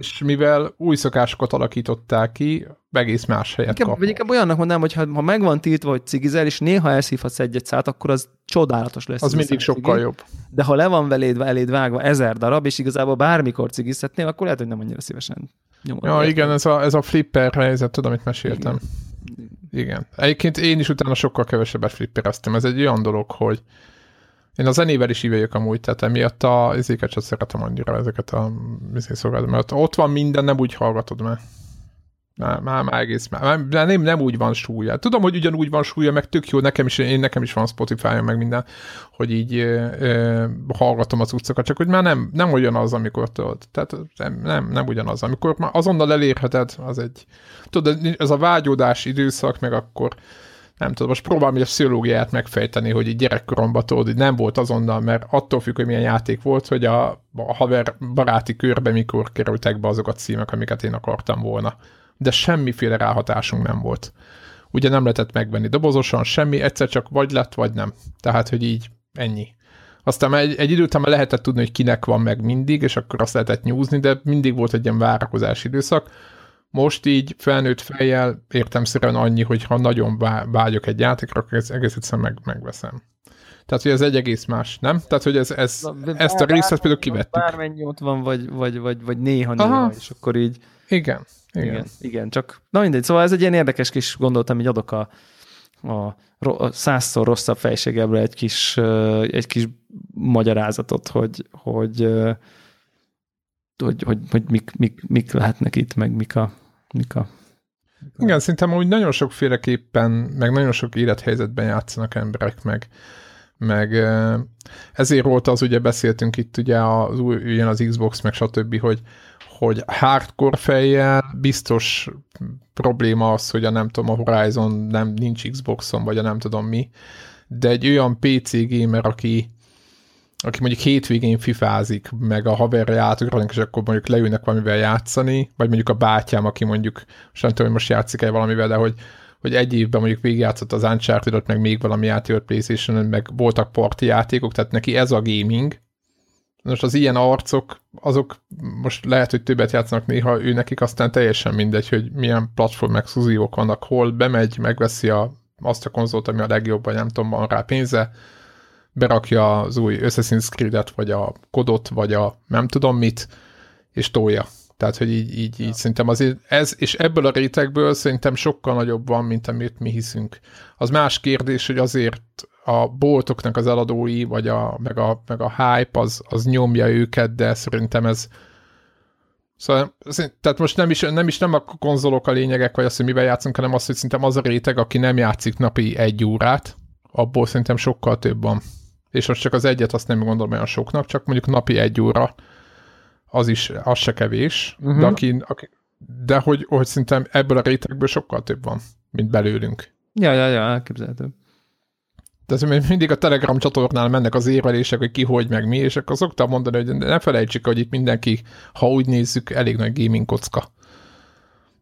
és mivel új szokásokat alakították ki, egész más helyet inkább, kap. Inkább olyannak mondanám, hogy ha, ha meg van tiltva, hogy cigizel, és néha elszívhatsz egy-egy szát, akkor az csodálatos lesz. Az mindig sokkal cigi. jobb. De ha le van veléd, eléd vágva ezer darab, és igazából bármikor cigizhetnél, akkor lehet, hogy nem annyira szívesen nyomod. Ja, igen, ez a, ez a flipper helyzet, tudom, amit meséltem. Igen. igen. Egyébként én is utána sokkal kevesebbet flippereztem. Ez egy olyan dolog, hogy én a zenével is így amúgy, tehát emiatt a izéket sem szeretem annyira ezeket a szolgálatokat, mert ott van minden, nem úgy hallgatod már. Már, már, már egész, már, már nem, nem úgy van súlya. Tudom, hogy ugyanúgy van súlya, meg tök jó, nekem is, én nekem is van Spotify-on, meg minden, hogy így ö, ö, hallgatom az utcokat, csak hogy már nem, nem ugyanaz, amikor tudod. Tehát nem, nem, nem ugyanaz. Amikor már azonnal elérheted, az egy, tudod, ez a vágyódás időszak, meg akkor nem tudom, most próbálom a pszichológiát megfejteni, hogy így gyerekkoromban tudod, hogy nem volt azonnal, mert attól függ, hogy milyen játék volt, hogy a, a haver baráti körbe mikor kerültek be azok a címek, amiket én akartam volna. De semmiféle ráhatásunk nem volt. Ugye nem lehetett megvenni dobozosan, semmi, egyszer csak vagy lett, vagy nem. Tehát, hogy így ennyi. Aztán egy, egy idő után lehetett tudni, hogy kinek van meg mindig, és akkor azt lehetett nyúzni, de mindig volt egy ilyen várakozási időszak most így felnőtt fejjel értemszerűen annyi, hogy ha nagyon vágyok egy játékra, akkor egész egyszerűen meg, megveszem. Tehát, hogy ez egy egész más, nem? Tehát, hogy ez, ez, Na, ezt a részt például kivettük. Bármennyi ott van, vagy, vagy, vagy, vagy néha, néha, Aha. és akkor így... Igen, igen. Igen, igen, csak... Na mindegy, szóval ez egy ilyen érdekes kis gondoltam, hogy adok a, a, a százszor rosszabb fejségemre egy kis, egy kis magyarázatot, hogy, hogy, hogy, hogy, hogy mik, mik, mik lehetnek itt, meg mik a, mik a igen, szerintem úgy nagyon sokféleképpen, meg nagyon sok élethelyzetben játszanak emberek, meg, meg ezért volt az, ugye beszéltünk itt ugye az új, ilyen az Xbox, meg stb., hogy, hogy hardcore fejjel biztos probléma az, hogy a nem tudom, a Horizon nem nincs Xboxon, vagy a nem tudom mi, de egy olyan PC gamer, aki aki mondjuk hétvégén fifázik, meg a haverja átugranak, és akkor mondjuk leülnek valamivel játszani, vagy mondjuk a bátyám, aki mondjuk, most nem tudom, hogy most játszik-e valamivel, de hogy, hogy egy évben mondjuk végigjátszott az uncharted meg még valami játékot playstation meg voltak parti játékok, tehát neki ez a gaming. Most az ilyen arcok, azok most lehet, hogy többet játszanak néha ő nekik, aztán teljesen mindegy, hogy milyen platform exkluzívok vannak, hol bemegy, megveszi a, azt a konzolt, ami a legjobb, vagy nem tudom, van rá pénze, berakja az új Assassin's Creed-et, vagy a kodot, vagy a nem tudom mit, és tolja. Tehát, hogy így, így, így szerintem azért ez, és ebből a rétegből szerintem sokkal nagyobb van, mint amit mi hiszünk. Az más kérdés, hogy azért a boltoknak az eladói, vagy a, meg, a, meg a hype, az, az nyomja őket, de szerintem ez Szóval, tehát most nem is, nem is nem a konzolok a lényegek, vagy az, hogy mivel játszunk, hanem az, hogy szerintem az a réteg, aki nem játszik napi egy órát, abból szerintem sokkal több van és most csak az egyet azt nem gondolom olyan soknak, csak mondjuk napi egy óra, az is, az se kevés, uh-huh. de, aki, aki, de hogy, hogy szerintem ebből a rétegből sokkal több van, mint belőlünk. Ja, ja, ja, elképzelhető. Tehát mindig a Telegram csatornál mennek az érvelések, hogy ki, hogy, meg mi, és akkor szoktam mondani, hogy ne felejtsük, hogy itt mindenki, ha úgy nézzük, elég nagy gaming kocka.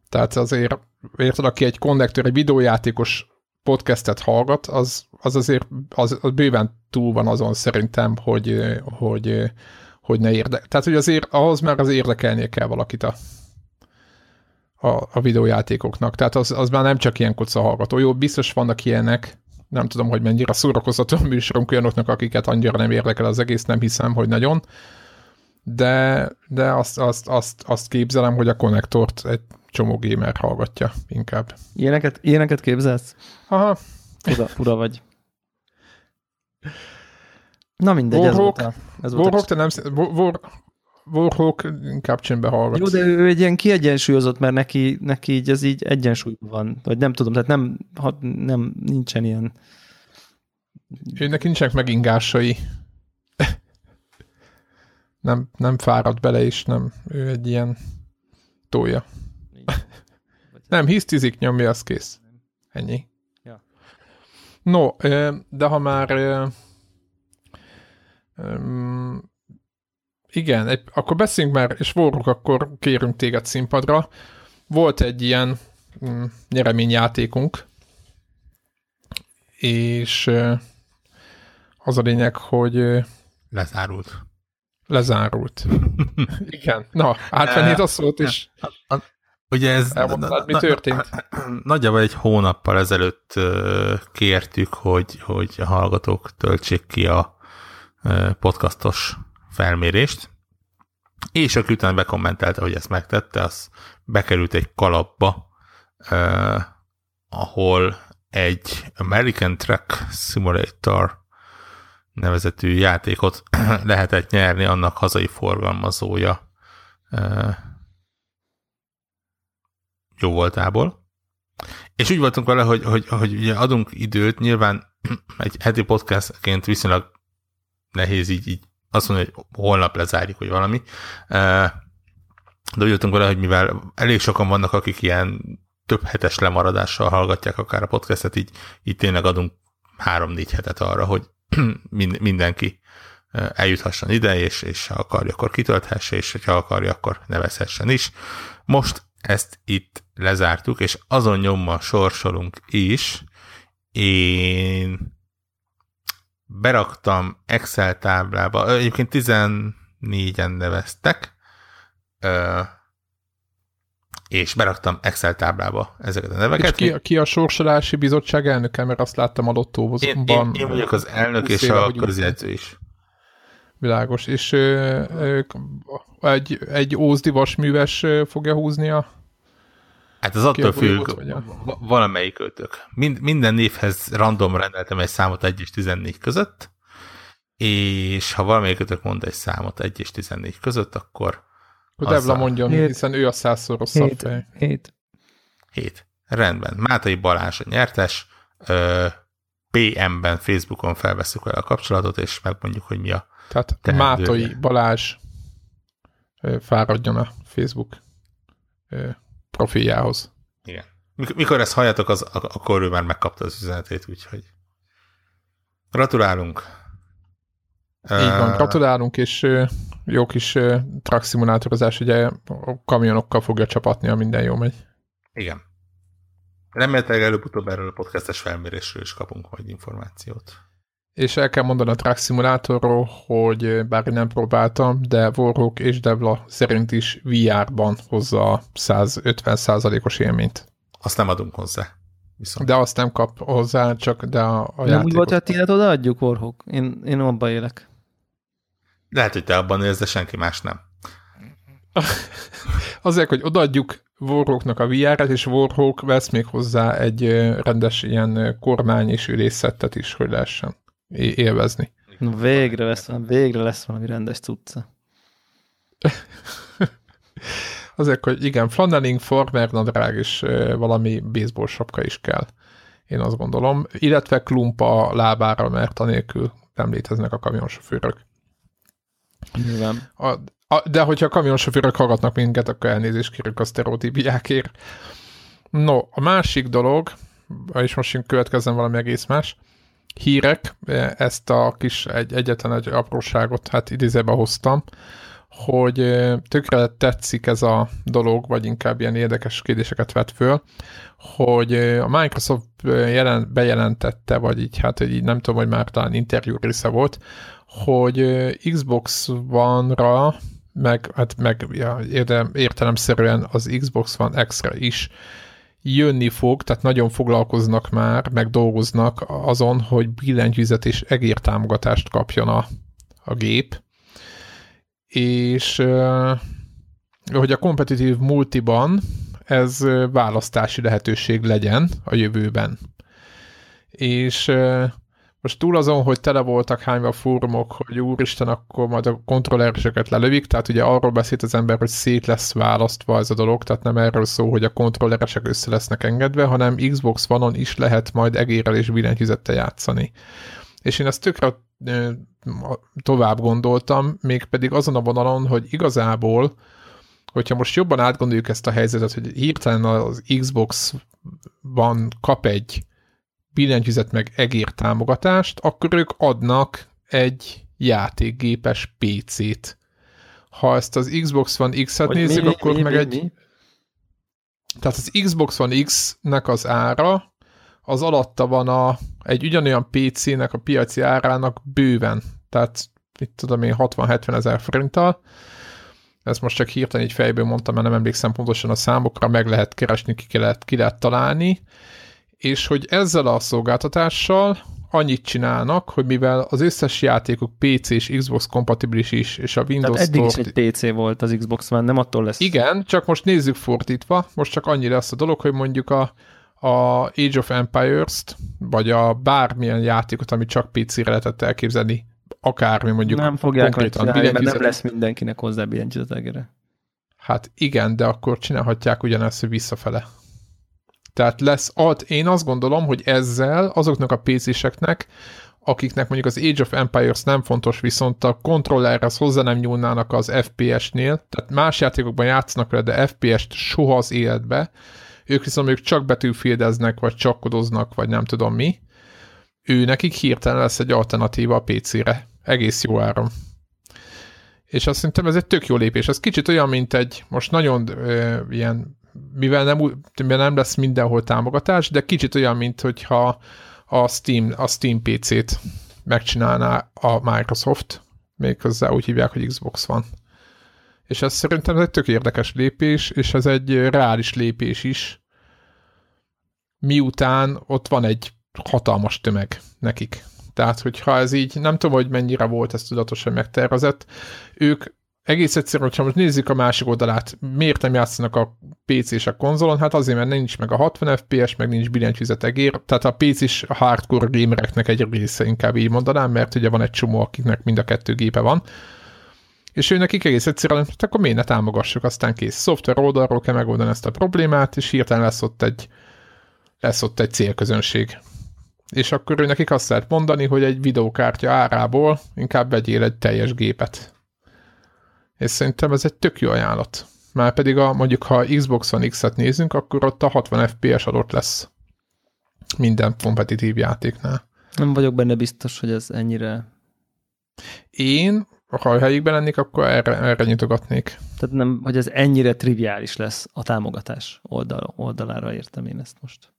Tehát azért, érted, aki egy konnektor, egy videójátékos podcastet hallgat, az, az azért az, az bőven túl van azon szerintem, hogy, hogy, hogy ne érde. Tehát, hogy azért ahhoz már az érdekelnie kell valakit a, a, a videójátékoknak. Tehát az, az már nem csak ilyen koca hallgató. Jó, biztos vannak ilyenek, nem tudom, hogy mennyire szórakoztató a műsorunk olyanoknak, akiket annyira nem érdekel az egész, nem hiszem, hogy nagyon. De, de azt, azt, azt, azt képzelem, hogy a konnektort egy csomó gamer hallgatja inkább. Ilyeneket, ilyeneket képzelsz? Aha. Fura, fura vagy. Na mindegy, Warhawk, ez volt a... Ez Warhawk, te nem... War, Warhawk inkább csöndbe hallgat. Jó, de ő egy ilyen kiegyensúlyozott, mert neki, neki így ez így egyensúlyban van. Vagy nem tudom, tehát nem, ha, nem nincsen ilyen... Ő neki nincsenek megingásai. nem, nem fárad bele is, nem. Ő egy ilyen tója. Nem, hisztizik, nyomja, az kész. Ennyi. No, de ha már igen, egy, akkor beszéljünk már, és Voruk, akkor kérünk téged színpadra. Volt egy ilyen mm, nyereményjátékunk, és az a lényeg, hogy lezárult. Lezárult. *laughs* Igen. Na, átvennéd a szót is. Ugye ez... Elmondtad, mi történt? *clears throat* Nagyjából egy hónappal ezelőtt kértük, hogy, hogy a hallgatók töltsék ki a podcastos felmérést, és aki utána bekommentelte, hogy ezt megtette, az bekerült egy kalapba, ahol egy American Truck Simulator nevezetű játékot *clears throat* lehetett nyerni annak hazai forgalmazója jó voltából. És úgy voltunk vele, hogy, hogy, hogy ugye adunk időt, nyilván *clears throat* egy heti podcastként viszonylag nehéz így, így azt mondani, hogy holnap lezárjuk, hogy valami. De úgy jöttünk vele, hogy mivel elég sokan vannak, akik ilyen több hetes lemaradással hallgatják akár a podcastet, így, így tényleg adunk három-négy hetet arra, hogy *clears throat* mindenki eljuthasson ide, és, és ha akarja, akkor kitölthesse, és ha akarja, akkor nevezhessen is. Most ezt itt lezártuk, és azon nyommal sorsolunk is. Én beraktam Excel táblába, egyébként 14-en neveztek, és beraktam Excel táblába ezeket a neveket. És ki, ki a sorsolási bizottság elnöke, mert azt láttam a lottóban. Én, én, én vagyok az elnök és a közjegyző is. Világos. És ö, ö, egy, egy ózdi vasműves fogja húzni a Hát az attól függ, valamelyik ötök. Mind, minden névhez random rendeltem egy számot 1 és 14 között, és ha valamelyik ötök mond egy számot 1 és 14 között, akkor... Hogy Devla mondjon, hét. hiszen ő a százszor rosszabb hét. fej. Hét. Hét. Rendben. Mátai Balázs a nyertes. PM-ben, Facebookon felveszük vele a kapcsolatot, és megmondjuk, hogy mi a Tehát teendője. Mátai Balázs fáradjon a Facebook profiljához. Igen. Mikor ezt halljátok, az, akkor ő már megkapta az üzenetét, úgyhogy gratulálunk. Így van, gratulálunk, és jó kis truck szimulátorozás, ugye a kamionokkal fogja csapatni, a minden jó megy. Igen. Remélhetőleg előbb-utóbb erről a podcastes felmérésről is kapunk majd információt. És el kell mondani a Truck Simulatorról, hogy bár én nem próbáltam, de Warhawk és Devla szerint is VR-ban hozza a 150%-os élményt. Azt nem adunk hozzá. Viszont. De azt nem kap hozzá, csak de a, a Nem úgy volt, hogy tiéd odaadjuk, Warhawk? Én, én abba élek. Lehet, hogy te abban élsz, de senki más nem. *laughs* Azért, hogy odaadjuk Warhawknak a VR-et, és Warhawk vesz még hozzá egy rendes ilyen kormány és ülészettet is, hogy lehessen élvezni. No, végre lesz, végre lesz valami rendes cucca. *laughs* Azért, hogy igen, flanelling, farmer nadrág és valami baseball sapka is kell. Én azt gondolom. Illetve klumpa lábára, mert anélkül nem léteznek a kamionsofőrök. Nyilván. A, a, de hogyha a kamionsofőrök hallgatnak minket, akkor elnézést kérünk a sztereotípiákért. No, a másik dolog, és most következzen valami egész más, hírek, ezt a kis egy, egyetlen egy apróságot hát idézőbe hoztam, hogy tökre tetszik ez a dolog, vagy inkább ilyen érdekes kérdéseket vet föl, hogy a Microsoft jelen, bejelentette, vagy így hát, hogy így nem tudom, hogy már talán interjú része volt, hogy Xbox One-ra, meg, hát meg ja, értelemszerűen az Xbox One Extra is jönni fog, tehát nagyon foglalkoznak már, meg dolgoznak azon, hogy billentyűzet és egértámogatást kapjon a, a gép, és hogy a kompetitív multiban ez választási lehetőség legyen a jövőben. És most túl azon, hogy tele voltak hányva fórumok, hogy úristen, akkor majd a kontrollereseket lelövik, tehát ugye arról beszélt az ember, hogy szét lesz választva ez a dolog, tehát nem erről szó, hogy a kontrolleresek össze lesznek engedve, hanem Xbox One-on is lehet majd egérrel és billentyűzettel játszani. És én ezt tökre tovább gondoltam, mégpedig azon a vonalon, hogy igazából, hogyha most jobban átgondoljuk ezt a helyzetet, hogy hirtelen az Xbox van kap egy billentyűzet meg egér támogatást, akkor ők adnak egy játékgépes PC-t. Ha ezt az Xbox One X-et Hogy nézzük, mi, akkor mi, meg mi, egy... mi? Tehát az Xbox One X-nek az ára, az alatta van a, egy ugyanolyan PC-nek a piaci árának bőven. Tehát mit tudom én, 60-70 ezer forinttal. Ezt most csak hirtelen így fejből mondtam, mert nem emlékszem pontosan a számokra, meg lehet keresni, ki lehet, ki lehet találni. És hogy ezzel a szolgáltatással annyit csinálnak, hogy mivel az összes játékuk PC és Xbox kompatibilis is, és a Windows Tehát eddig is Store-t egy PC volt az Xbox One, nem attól lesz. igen, csak most nézzük fordítva, most csak annyira lesz a dolog, hogy mondjuk a, a Age of Empires-t, vagy a bármilyen játékot, amit csak PC-re lehetett elképzelni, akármi mondjuk nem fogják megcsinálni, mert nem lesz mindenkinek hozzá billentyűzet egére. Hát igen, de akkor csinálhatják ugyanezt, hogy visszafele. Tehát lesz, ad, én azt gondolom, hogy ezzel azoknak a PC-seknek, akiknek mondjuk az Age of Empires nem fontos, viszont a kontrollerhez hozzá nem nyúlnának az FPS-nél, tehát más játékokban játszanak vele, de FPS-t soha az életbe, ők viszont mondjuk csak betűfildeznek, vagy csak kodoznak, vagy nem tudom mi, ő nekik hirtelen lesz egy alternatíva a PC-re. Egész jó áron. És azt szerintem ez egy tök jó lépés. Ez kicsit olyan, mint egy, most nagyon ö, ilyen, mivel nem, mivel nem lesz mindenhol támogatás, de kicsit olyan, mint hogyha a Steam, a Steam PC-t megcsinálná a Microsoft, méghozzá úgy hívják, hogy Xbox van. És ez szerintem ez egy tök érdekes lépés, és ez egy reális lépés is, miután ott van egy hatalmas tömeg nekik. Tehát, hogyha ez így, nem tudom, hogy mennyire volt ez tudatosan megtervezett, ők egész egyszerűen, hogyha most nézzük a másik oldalát, miért nem játszanak a PC és a konzolon? Hát azért, mert nincs meg a 60 FPS, meg nincs billentyűzet egér, tehát a PC is a hardcore gamereknek egy része, inkább így mondanám, mert ugye van egy csomó, akiknek mind a kettő gépe van. És ő nekik egész egyszerűen, hát akkor miért ne támogassuk, aztán kész. Szoftver oldalról kell megoldani ezt a problémát, és hirtelen lesz ott egy, lesz ott egy célközönség. És akkor ő nekik azt lehet mondani, hogy egy videókártya árából inkább vegyél egy teljes gépet. És szerintem ez egy tök jó ajánlat. Már pedig a, mondjuk, ha Xbox One X-et nézünk, akkor ott a 60 FPS adott lesz minden kompetitív játéknál. Nem vagyok benne biztos, hogy ez ennyire... Én, ha a helyükben lennék, akkor erre, erre nyitogatnék. Tehát nem, hogy ez ennyire triviális lesz a támogatás oldal, oldalára értem én ezt most.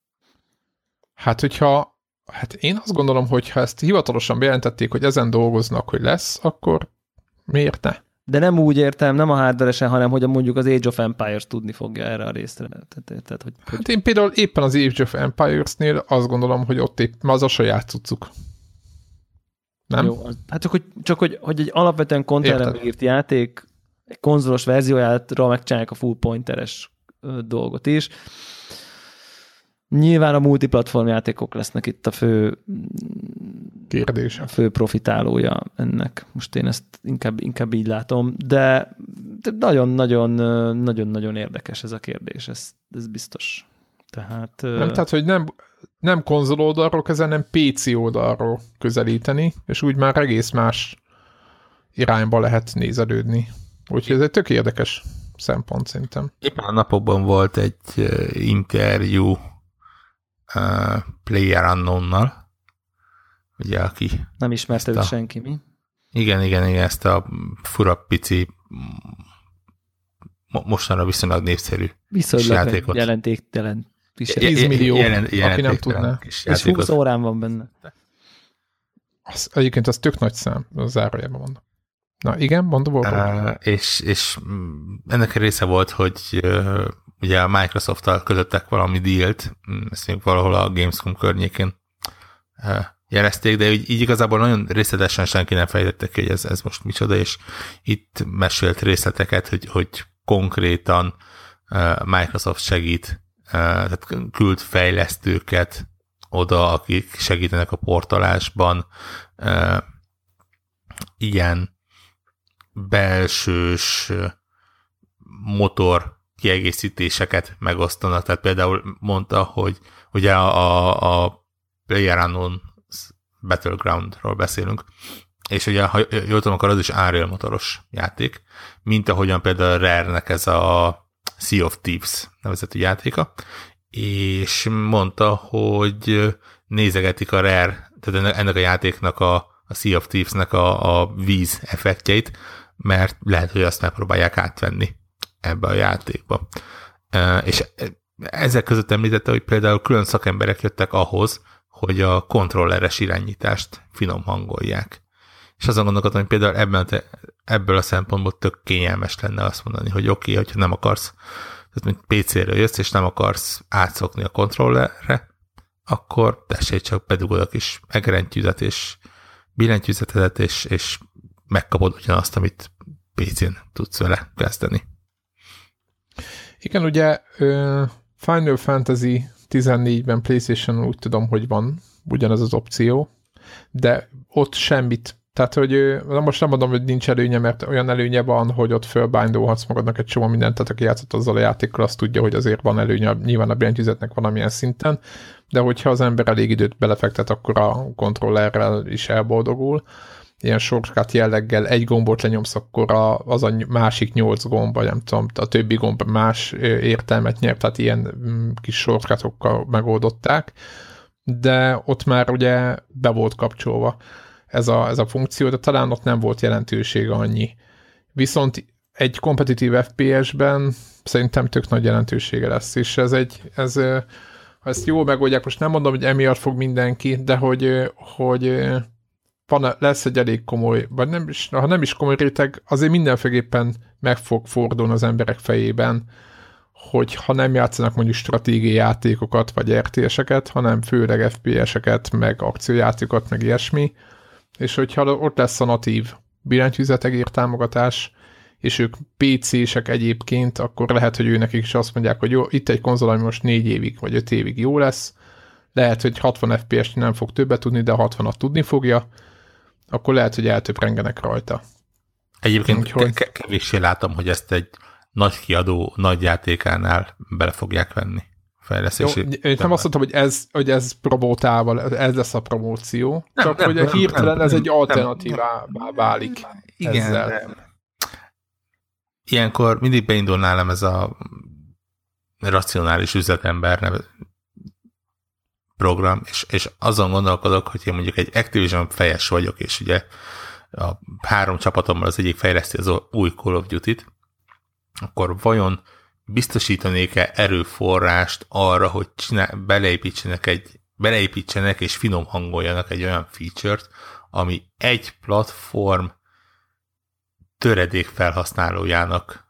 Hát, hogyha hát én azt gondolom, hogy ha ezt hivatalosan bejelentették, hogy ezen dolgoznak, hogy lesz, akkor miért ne? De nem úgy értem, nem a hardware hanem hogy mondjuk az Age of Empires tudni fogja erre a részre. Tehát, érted, hogy, Hát én például éppen az Age of Empires-nél azt gondolom, hogy ott épp, az a saját cuccuk. Nem? Jó, hát csak hogy, csak hogy, hogy egy alapvetően konterre írt játék, egy konzolos verziójára megcsinálják a full pointeres dolgot is. Nyilván a multiplatform játékok lesznek itt a fő, Kérdése. a fő profitálója ennek. Most én ezt inkább, inkább így látom, de nagyon-nagyon nagyon-nagyon érdekes ez a kérdés, ez, ez biztos. Tehát, Nem, tehát, hogy nem, nem konzol oldalról kezel, hanem PC oldalról közelíteni, és úgy már egész más irányba lehet nézelődni. Úgyhogy ez egy tök érdekes szempont szerintem. Éppen a napokban volt egy interjú uh, Player Unknown-nal, ugye, aki nem ismerte őt a- senki, mi? igen, igen, igen, ezt a fura pici mo- mostanra viszonylag népszerű Viszonylag játékot. jelenték, jelent, is, Je- 10 millió, aki nem jelentéktelen tudná. kis és 20 játékot. órán van benne. Az, egyébként az tök nagy szám, az zárójában mondom. Na igen, mondom, volt. Uh, és, és mm, ennek a része volt, hogy uh, ugye a Microsoft-tal kötöttek valami dílt, mm, ezt még valahol a Gamescom környékén uh, jelezték, de így, így igazából nagyon részletesen senki nem fejtette ki, hogy ez, ez most micsoda, és itt mesélt részleteket, hogy, hogy konkrétan uh, Microsoft segít, uh, tehát küld fejlesztőket oda, akik segítenek a portalásban, uh, ilyen belsős motor kiegészítéseket megosztanak. Tehát például mondta, hogy ugye a, a, a Battlegroundról beszélünk, és ugye, ha jól tudom, akkor az is Unreal motoros játék, mint ahogyan például Rare-nek ez a Sea of Thieves nevezetű játéka, és mondta, hogy nézegetik a Rare, tehát ennek a játéknak a, a Sea of Thieves-nek a, a víz effektjeit, mert lehet, hogy azt megpróbálják átvenni ebbe a játékba. És ezek között említette, hogy például külön szakemberek jöttek ahhoz, hogy a kontrolleres irányítást finom hangolják. És azon gondolkodom, hogy például ebben, ebből a szempontból tök kényelmes lenne azt mondani, hogy oké, okay, hogyha nem akarsz, tehát mint PC-ről jössz, és nem akarsz átszokni a kontrollerre, akkor tessék csak bedugod a kis megrentyűzet és billentyűzetedet, és, és megkapod ugyanazt, amit PC-n tudsz vele kezdeni. Igen, ugye Final Fantasy 14-ben PlayStation úgy tudom, hogy van ugyanaz az opció, de ott semmit tehát, hogy na most nem mondom, hogy nincs előnye, mert olyan előnye van, hogy ott fölbindolhatsz magadnak egy csomó mindent, tehát aki játszott azzal a játékkal, azt tudja, hogy azért van előnye, nyilván a billentyűzetnek valamilyen szinten, de hogyha az ember elég időt belefektet, akkor a kontrollerrel is elboldogul. Ilyen shortcut jelleggel egy gombot lenyomsz, akkor a, az a másik nyolc gomb, vagy nem tudom, a többi gomb más értelmet nyert, tehát ilyen mm, kis shortcutokkal megoldották, de ott már ugye be volt kapcsolva ez a, ez a funkció, de talán ott nem volt jelentősége annyi. Viszont egy kompetitív FPS-ben szerintem tök nagy jelentősége lesz, és ez egy, ez, ha ezt jól megoldják, most nem mondom, hogy emiatt fog mindenki, de hogy, hogy van, lesz egy elég komoly, vagy nem is, ha nem is komoly réteg, azért mindenféleképpen meg fog fordulni az emberek fejében, hogy ha nem játszanak mondjuk stratégiai játékokat, vagy RTS-eket, hanem főleg FPS-eket, meg akciójátékokat, meg ilyesmi, és hogyha ott lesz a natív billentyűzetegér támogatás, és ők PC-sek egyébként, akkor lehet, hogy ő nekik is azt mondják, hogy jó, itt egy konzol, ami most 4 évig vagy 5 évig jó lesz, lehet, hogy 60 FPS-t nem fog többet tudni, de 60-at tudni fogja, akkor lehet, hogy eltöprengenek rajta. Egyébként Úgyhogy... kevéssé látom, hogy ezt egy nagy kiadó, nagy játékánál bele fogják venni fejlesztési. Jó, én nem azt mondtam, hogy ez, hogy ez promótával, ez lesz a promóció, nem, csak nem, hogy nem, hirtelen nem, ez egy alternatívá válik. Igen, ezzel. Nem. Ilyenkor mindig beindul nálam ez a racionális üzletember program, és, és azon gondolkodok, hogy én mondjuk egy Activision fejes vagyok, és ugye a három csapatommal az egyik fejleszti az új Call of Duty-t, akkor vajon biztosítanék-e erőforrást arra, hogy csinál, beleépítsenek, egy, beleépítsenek és finom hangoljanak egy olyan feature-t, ami egy platform töredék felhasználójának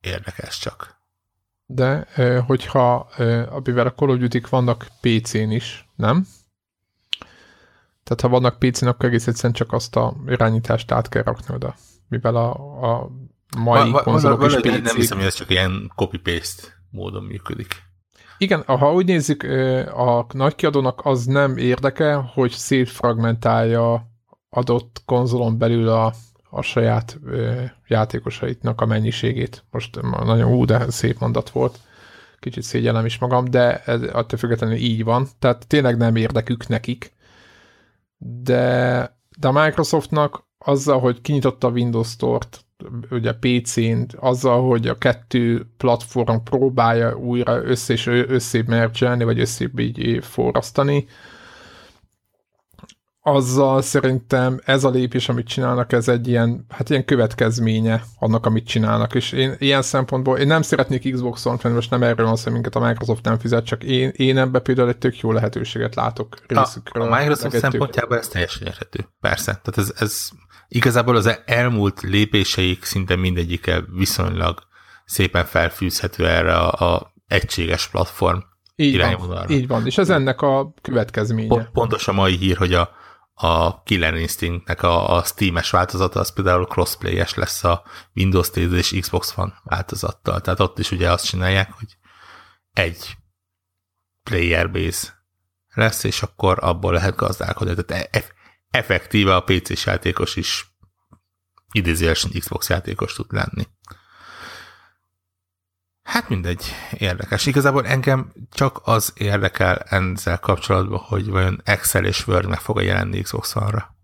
érdekes csak. De hogyha, amivel a Call of duty vannak PC-n is, nem? Tehát ha vannak PC-n, akkor egész egyszerűen csak azt a irányítást át kell rakni oda. Mivel a, a mai va, konzolok is PC. Nem hiszem, hogy ez csak ilyen copy-paste módon működik. Igen, ha úgy nézzük, a nagykiadónak az nem érdeke, hogy szétfragmentálja adott konzolon belül a, a saját ö, játékosaitnak a mennyiségét. Most nagyon ú, de szép mondat volt. Kicsit szégyellem is magam, de ez attól függetlenül így van. Tehát tényleg nem érdekük nekik. De, de a Microsoftnak azzal, hogy kinyitotta a Windows Store-t, ugye PC-n, azzal, hogy a kettő platform próbálja újra össze és összébb mergelni, vagy összébb így forrasztani, azzal szerintem ez a lépés, amit csinálnak, ez egy ilyen, hát ilyen következménye annak, amit csinálnak, és én ilyen szempontból, én nem szeretnék Xbox-on fenn, most nem erről van szó, minket a Microsoft nem fizet, csak én, én ebbe például egy tök jó lehetőséget látok részükről. A, a Microsoft szempontjából ez teljesen érhető, persze. Tehát ez, ez igazából az elmúlt lépéseik szinte mindegyike viszonylag szépen felfűzhető erre a, a egységes platform így irányvonalra. Van, így van, és ez ennek a következménye. Pont, pontos a mai hír, hogy a, a Killer Instinctnek a, a Steam-es változata, az például crossplay-es lesz a Windows 10 és Xbox One változattal. Tehát ott is ugye azt csinálják, hogy egy player base lesz, és akkor abból lehet gazdálkodni. Tehát e- effektíve a PC-s játékos is idézőjelesen Xbox játékos tud lenni. Hát mindegy, érdekes. Igazából engem csak az érdekel ezzel kapcsolatban, hogy vajon Excel és Word meg fog jelenni Xbox One-ra.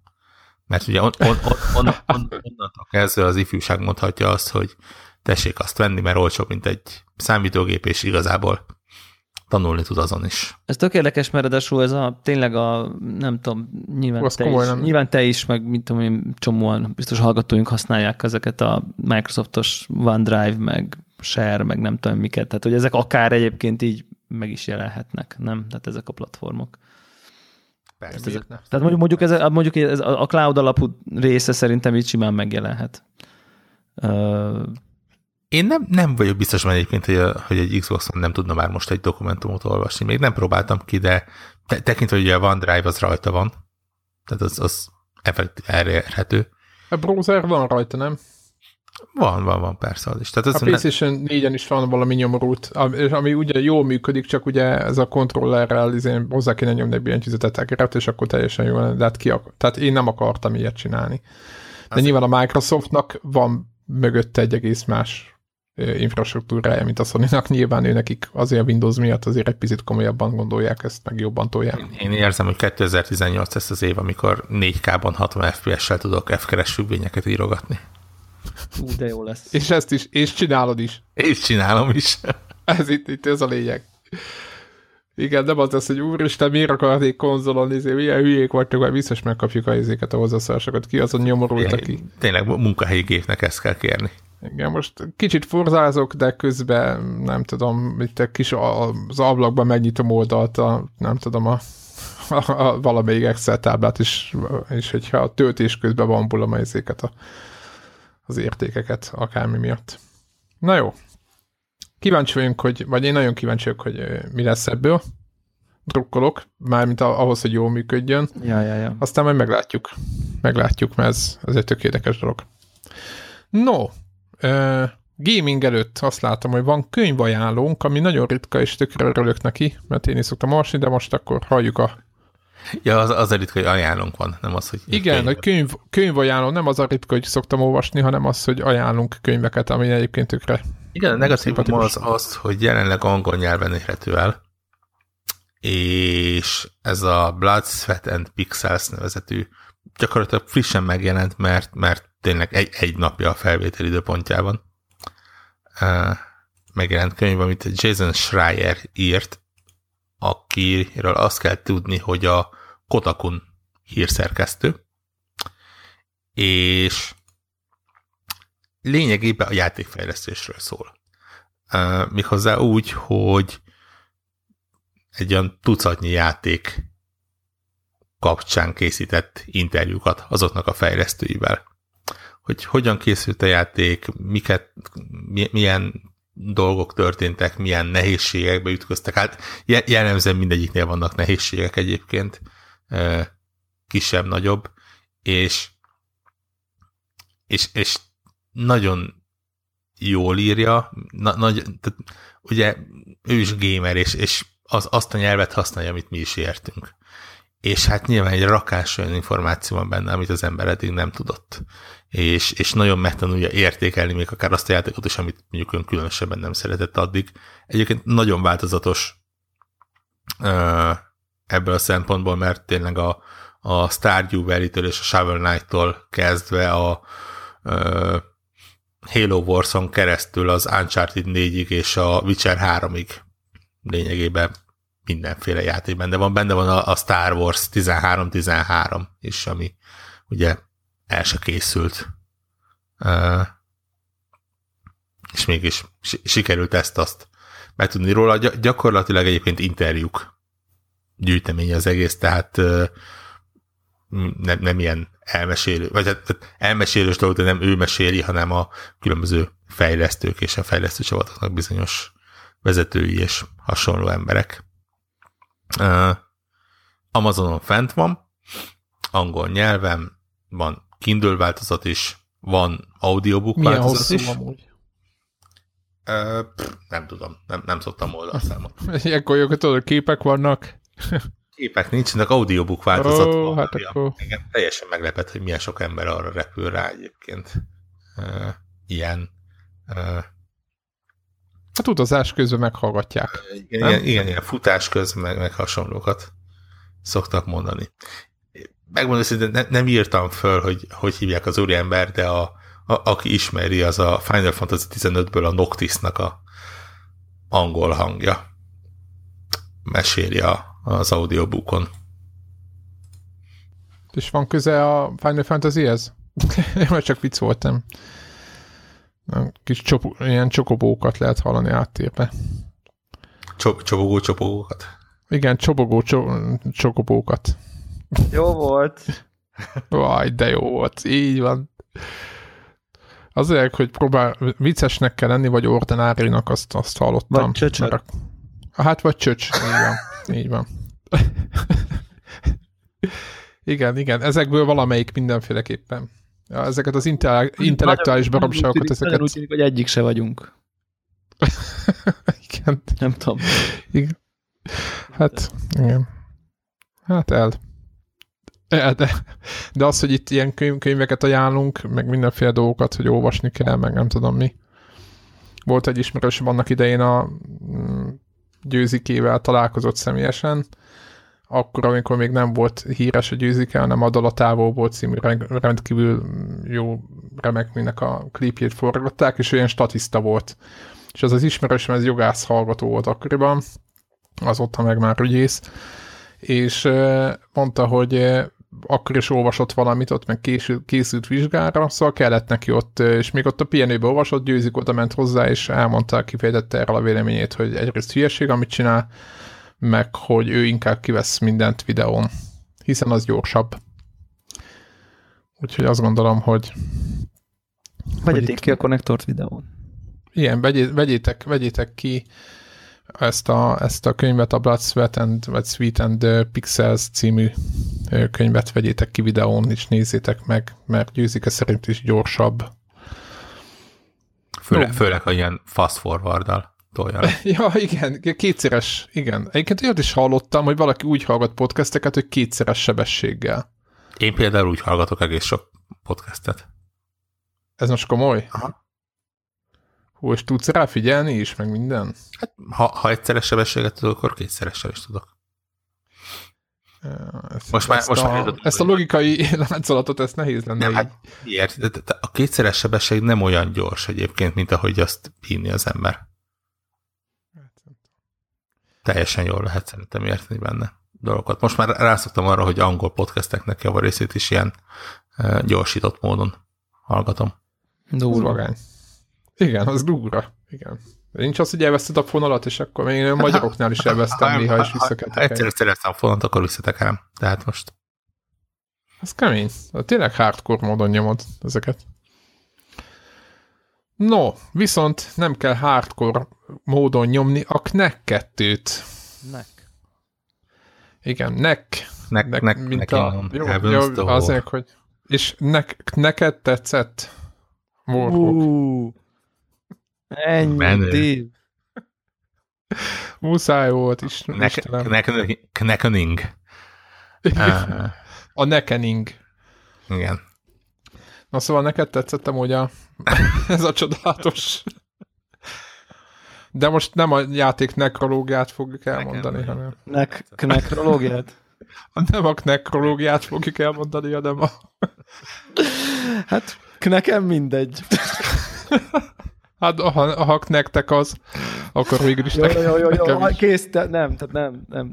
Mert ugye on, on, on, on, on, onnantól kezdve az ifjúság mondhatja azt, hogy tessék azt venni, mert olcsóbb, mint egy számítógép, és igazából tanulni tud azon is. Ez tök érdekes, mert ráadásul ez a, tényleg a, nem tudom, nyilván, te is, nem. nyilván te is, meg mit tudom én, csomóan biztos hallgatóink használják ezeket a Microsoftos OneDrive, meg Share, meg nem tudom miket, tehát hogy ezek akár egyébként így meg is jelenhetnek, nem? Tehát ezek a platformok. Persze. Ez, tehát mondjuk, mondjuk, ez, mondjuk ez a cloud alapú része szerintem így simán megjelenhet. Uh, én nem, nem vagyok biztos mert egyébként, hogy, a, hogy egy Xbox nem tudna már most egy dokumentumot olvasni. Még nem próbáltam ki, de te, tekintve, hogy a OneDrive az rajta van, tehát az, az effektív elérhető. A browser van rajta, nem? Van, van, van, persze az is. Tehát az a PlayStation ne... 4-en is van valami nyomorult, ami ugye jól működik, csak ugye ez a kontrollerrel izén, hozzá kéne nyomni egy billentyűzetet és akkor teljesen jó de hát ki akar... Tehát én nem akartam ilyet csinálni. De az nyilván a Microsoftnak van mögötte egy egész más infrastruktúrája, mint a sony Nyilván ő nekik azért a Windows miatt azért egy picit komolyabban gondolják ezt, meg jobban tolják. Én érzem, hogy 2018 ezt az év, amikor 4K-ban 60 FPS-sel tudok F-keres függvényeket írogatni. Ú, de jó lesz. És ezt is, és csinálod is. És csinálom is. *laughs* ez itt, itt ez a lényeg. Igen, nem az lesz, hogy úristen, miért akarnék konzolon, izé, milyen hülyék vagytok, mert biztos megkapjuk a izéket, a hozzászólásokat. Ki az a nyomorult, aki... Tényleg munkahelyi gépnek ezt kell kérni. Igen, most kicsit forzázok, de közben nem tudom, itt egy kis az ablakban megnyitom oldalt, a, nem tudom, a, a, a valamelyik Excel táblát is, és hogyha a töltés közben bambulom a izéket, a, az értékeket, akármi miatt. Na jó, kíváncsi vagyunk, hogy, vagy én nagyon kíváncsi vagyok, hogy mi lesz ebből. Drukkolok, mármint ahhoz, hogy jól működjön. Ja, ja, ja. Aztán majd meglátjuk. Meglátjuk, mert ez, ez egy tök érdekes dolog. No, uh, gaming előtt azt látom, hogy van könyvajánlónk, ami nagyon ritka, és tökre örülök neki, mert én is szoktam olvasni, de most akkor halljuk a Ja, az, az a ritka, hogy ajánlunk van, nem az, hogy... Igen, könyv. hogy könyv, könyvajánló, nem az a ritka, hogy szoktam olvasni, hanem az, hogy ajánlunk könyveket, ami egyébként tökre igen, a negatív az az, hogy jelenleg angol nyelven érhető el, és ez a Blood, Sweat and Pixels nevezetű gyakorlatilag frissen megjelent, mert, mert tényleg egy, egy napja a felvétel időpontjában uh, megjelent könyv, amit Jason Schreier írt, akiről azt kell tudni, hogy a Kotakun hírszerkesztő, és lényegében a játékfejlesztésről szól. Uh, méghozzá úgy, hogy egy olyan tucatnyi játék kapcsán készített interjúkat azoknak a fejlesztőivel. Hogy hogyan készült a játék, miket, milyen dolgok történtek, milyen nehézségekbe ütköztek. Hát jellemzően mindegyiknél vannak nehézségek egyébként, kisebb-nagyobb, és, és, és nagyon jól írja, na, nagy, tehát, ugye ő is gamer, és, és az, azt a nyelvet használja, amit mi is értünk. És hát nyilván egy rakás olyan információ van benne, amit az ember eddig nem tudott. És, és nagyon megtanulja értékelni még akár azt a játékot is, amit mondjuk ön különösebben nem szeretett addig. Egyébként nagyon változatos ebből a szempontból, mert tényleg a, a Stardew Valley-től és a Shovel Knight-tól kezdve a Halo Wars-on keresztül az Uncharted 4-ig és a Witcher 3-ig lényegében mindenféle játékban, de van benne van a, a Star Wars 13-13 is, ami ugye el se készült. Uh, és mégis sikerült ezt-azt megtudni róla. Gyakorlatilag egyébként interjúk gyűjteménye az egész, tehát nem, nem ilyen elmesélő, vagy hát elmesélős dolog, de nem ő meséli, hanem a különböző fejlesztők és a fejlesztő csapatoknak bizonyos vezetői és hasonló emberek. Amazonon fent van, angol nyelven, van Kindle változat is, van audiobook Milyen változat is. Amúgy? Uh, pff, nem tudom, nem, nem szoktam oldalszámot. *laughs* Ilyenkor tudod, képek vannak. Képek nincsenek, audiobook változat oh, van. Hát akkor... Engem teljesen meglepett, hogy milyen sok ember arra repül rá egyébként. Uh, ilyen. Uh, Hát utazás közben meghallgatják. Igen, igen, igen, ilyen futás közben meg, meg hasonlókat szoktak mondani. Megmondom, hogy ne, nem írtam föl, hogy hogy hívják az úriember, de a, a, aki ismeri, az a Final Fantasy 15-ből a Noctisnak a angol hangja. meséli a, az audiobookon. És van köze a Final Fantasyhez? *laughs* Majd csak vicc voltam. Kis csop, ilyen csokobókat lehet hallani áttérbe. Cso- csobogó csopogókat. Igen, csobogó cso- csokobókat. Jó volt. *laughs* Vaj, de jó volt. Így van. Azért, hogy próbál viccesnek kell lenni, vagy ordinárinak, azt, azt hallottam. Vagy csöcsök. Mert Hát, vagy csöcs. Van. *laughs* Így van. *laughs* igen, igen. Ezekből valamelyik mindenféleképpen. Ja, ezeket az intellek- intellektuális baromságokat, ezeket... Úgy tűnik, hogy egyik se vagyunk. *laughs* igen. Nem tudom. Igen. Hát, igen. Hát el. el de, de az, hogy itt ilyen könyv, könyveket ajánlunk, meg mindenféle dolgokat, hogy olvasni kell, meg nem tudom mi. Volt egy ismerősöm annak idején a mm, győzikével találkozott személyesen, akkor, amikor még nem volt híres a győzike, hanem a Dalatávó volt című rend- rendkívül jó remek, minek a klipjét forgatták, és olyan statiszta volt. És az az ismerősöm, ez jogász hallgató volt akkoriban, azóta meg már ügyész, és mondta, hogy akkor is olvasott valamit, ott meg késült, készült vizsgára, szóval kellett neki ott, és még ott a pihenőbe olvasott, győzik oda ment hozzá, és elmondta, kifejtette erről a véleményét, hogy egyrészt hülyeség, amit csinál, meg hogy ő inkább kivesz mindent videón, hiszen az gyorsabb. Úgyhogy azt gondolom, hogy Vegyeték itt- ki a konnektort videón. Igen, vegyé, vegyétek, vegyétek ki ezt a, ezt a könyvet, a Blood, Sweat and, vagy Sweet and Pixels című könyvet vegyétek ki videón, és nézzétek meg, mert győzike szerint is gyorsabb. Főleg, főleg ha ilyen fast forward-dal tolja. *laughs* Ja, igen, kétszeres, igen. Egyébként olyat is hallottam, hogy valaki úgy hallgat podcasteket, hogy kétszeres sebességgel. Én például úgy hallgatok egész sok podcastet. Ez most komoly? Aha. Hú, és tudsz rá figyelni is, meg minden? Hát, ha, ha egyszeres sebességet tudok, akkor kétszeressel is tudok. Ezt, Most már- ezt, most a, már jutottunk, ezt a logikai *laughs* láncolatot, ezt nehéz lenne Nem, így. hát miért? De- de- de A kétszeres sebesség nem olyan gyors egyébként, mint ahogy azt hinni az ember. Teljesen jól lehet szerintem érteni benne dolgokat. Most már rászoktam arra, hogy angol podcasteknek javarészét is ilyen gyorsított módon hallgatom. Az Durva. vagány. Igen, az durva. Igen. Nincs az, hogy elveszted a fonalat, és akkor még én a magyaroknál is elvesztem néha, és vissza kell Ha egyszer szereztem a fonat, akkor visszatekerem. Tehát most Ez kemény. Tényleg hardcore módon nyomod ezeket. No, viszont nem kell hardcore módon nyomni a Knack 2-t. Nek. Igen, nek. nek, nek, nek, mint nek a, jó, jó, azért, hogy és nek, neked tetszett? Warhawk. Uh, ennyi, Menő. Muszáj volt is. Istenem. Kneckening. Uh, A nekening. igen. Na szóval neked tetszett amúgy a... *laughs* ez a csodálatos... De most nem a játék nekrológiát fogjuk elmondani, Nekem- hanem Nek, nekrológiát? nem a nekrológiát fogjuk elmondani, hanem a... Hát, nekem mindegy. *laughs* Hát ha, ha nektek az, akkor végül is Jó, nekem, jó, jó, jó, jó kész, te, nem, tehát nem, nem.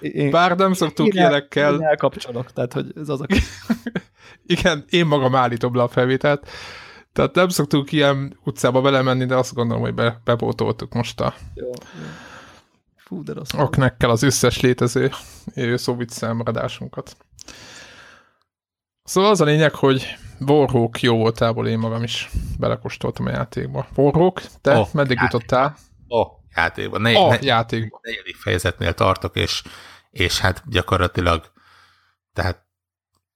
Én, Bár nem szoktuk én el- ilyenekkel, Én elkapcsolok, tehát hogy ez az a... *laughs* igen, én magam állítom le a felvételt, tehát nem szoktuk ilyen utcába belemenni, de azt gondolom, hogy be, bepótoltuk most a Jó, jó. Fú, de rossz. aknekkel az összes létező szóvic elmaradásunkat. Szóval az a lényeg, hogy Warhawk jó voltából én magam is belekóstoltam a játékba. Warhawk, te oh, meddig játék. jutottál? Ó, játékban. Ne, A ne, játékba. negyedik fejezetnél tartok, és, és hát gyakorlatilag tehát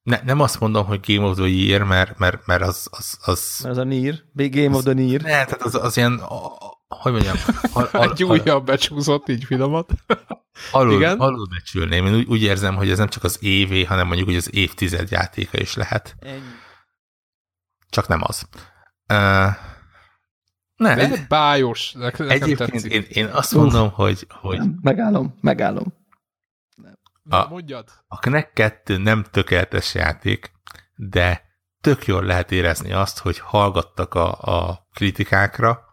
ne, nem azt mondom, hogy Game of the Year, mert, mert, mert az, az, az Mert az a Nier, Big Game of the Nier. ne, tehát az, az ilyen, a, a, hogy mondjam, al, *laughs* al, Egy újabb becsúszott, így finomat. *laughs* alul, igen. alul becsülném. Én úgy, úgy érzem, hogy ez nem csak az évé, hanem mondjuk, hogy az évtized játéka is lehet. Ennyi. Csak nem az. Uh, ne, De bájos. Nekem egyébként tetszik. én, én azt mondom, hogy, hogy Nem, megállom, megállom. A- mondjad. A Knack 2 nem tökéletes játék, de tök jól lehet érezni azt, hogy hallgattak a, a kritikákra,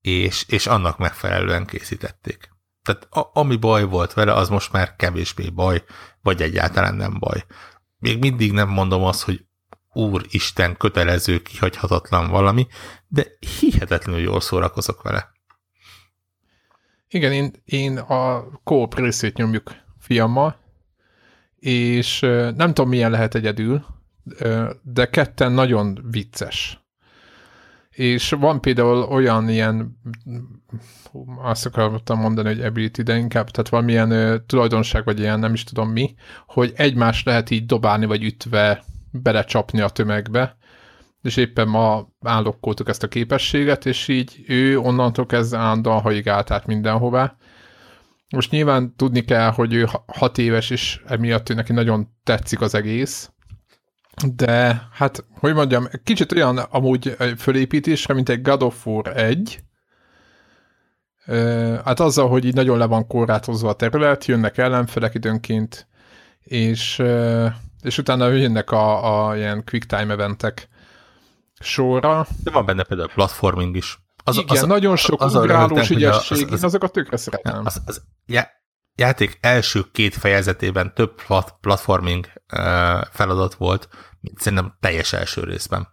és, és annak megfelelően készítették. Tehát a, ami baj volt vele, az most már kevésbé baj, vagy egyáltalán nem baj. Még mindig nem mondom azt, hogy úristen, kötelező, kihagyhatatlan valami, de hihetetlenül jól szórakozok vele. Igen, én, én a kóp részét nyomjuk fiammal, és nem tudom, milyen lehet egyedül, de ketten nagyon vicces. És van például olyan ilyen, azt akartam mondani, hogy ability, de inkább, tehát valamilyen ö, tulajdonság, vagy ilyen, nem is tudom mi, hogy egymást lehet így dobálni, vagy ütve belecsapni a tömegbe, és éppen ma állokkoltuk ezt a képességet, és így ő onnantól kezdve állandóan haigált át mindenhová. Most nyilván tudni kell, hogy ő hat éves, és emiatt ő neki nagyon tetszik az egész, de hát, hogy mondjam, kicsit olyan amúgy fölépítésre, mint egy God of War 1, Hát azzal, hogy így nagyon le van korlátozva a terület, jönnek ellenfelek időnként, és, és utána jönnek a, a ilyen quick time eventek sorra. De van benne például platforming is. Az, Igen, az, nagyon sok az ugrálós ügyesség, az, az, azokat tökre szeretem. Az, az, já, játék első két fejezetében több plat, platforming uh, feladat volt, mint szerintem teljes első részben.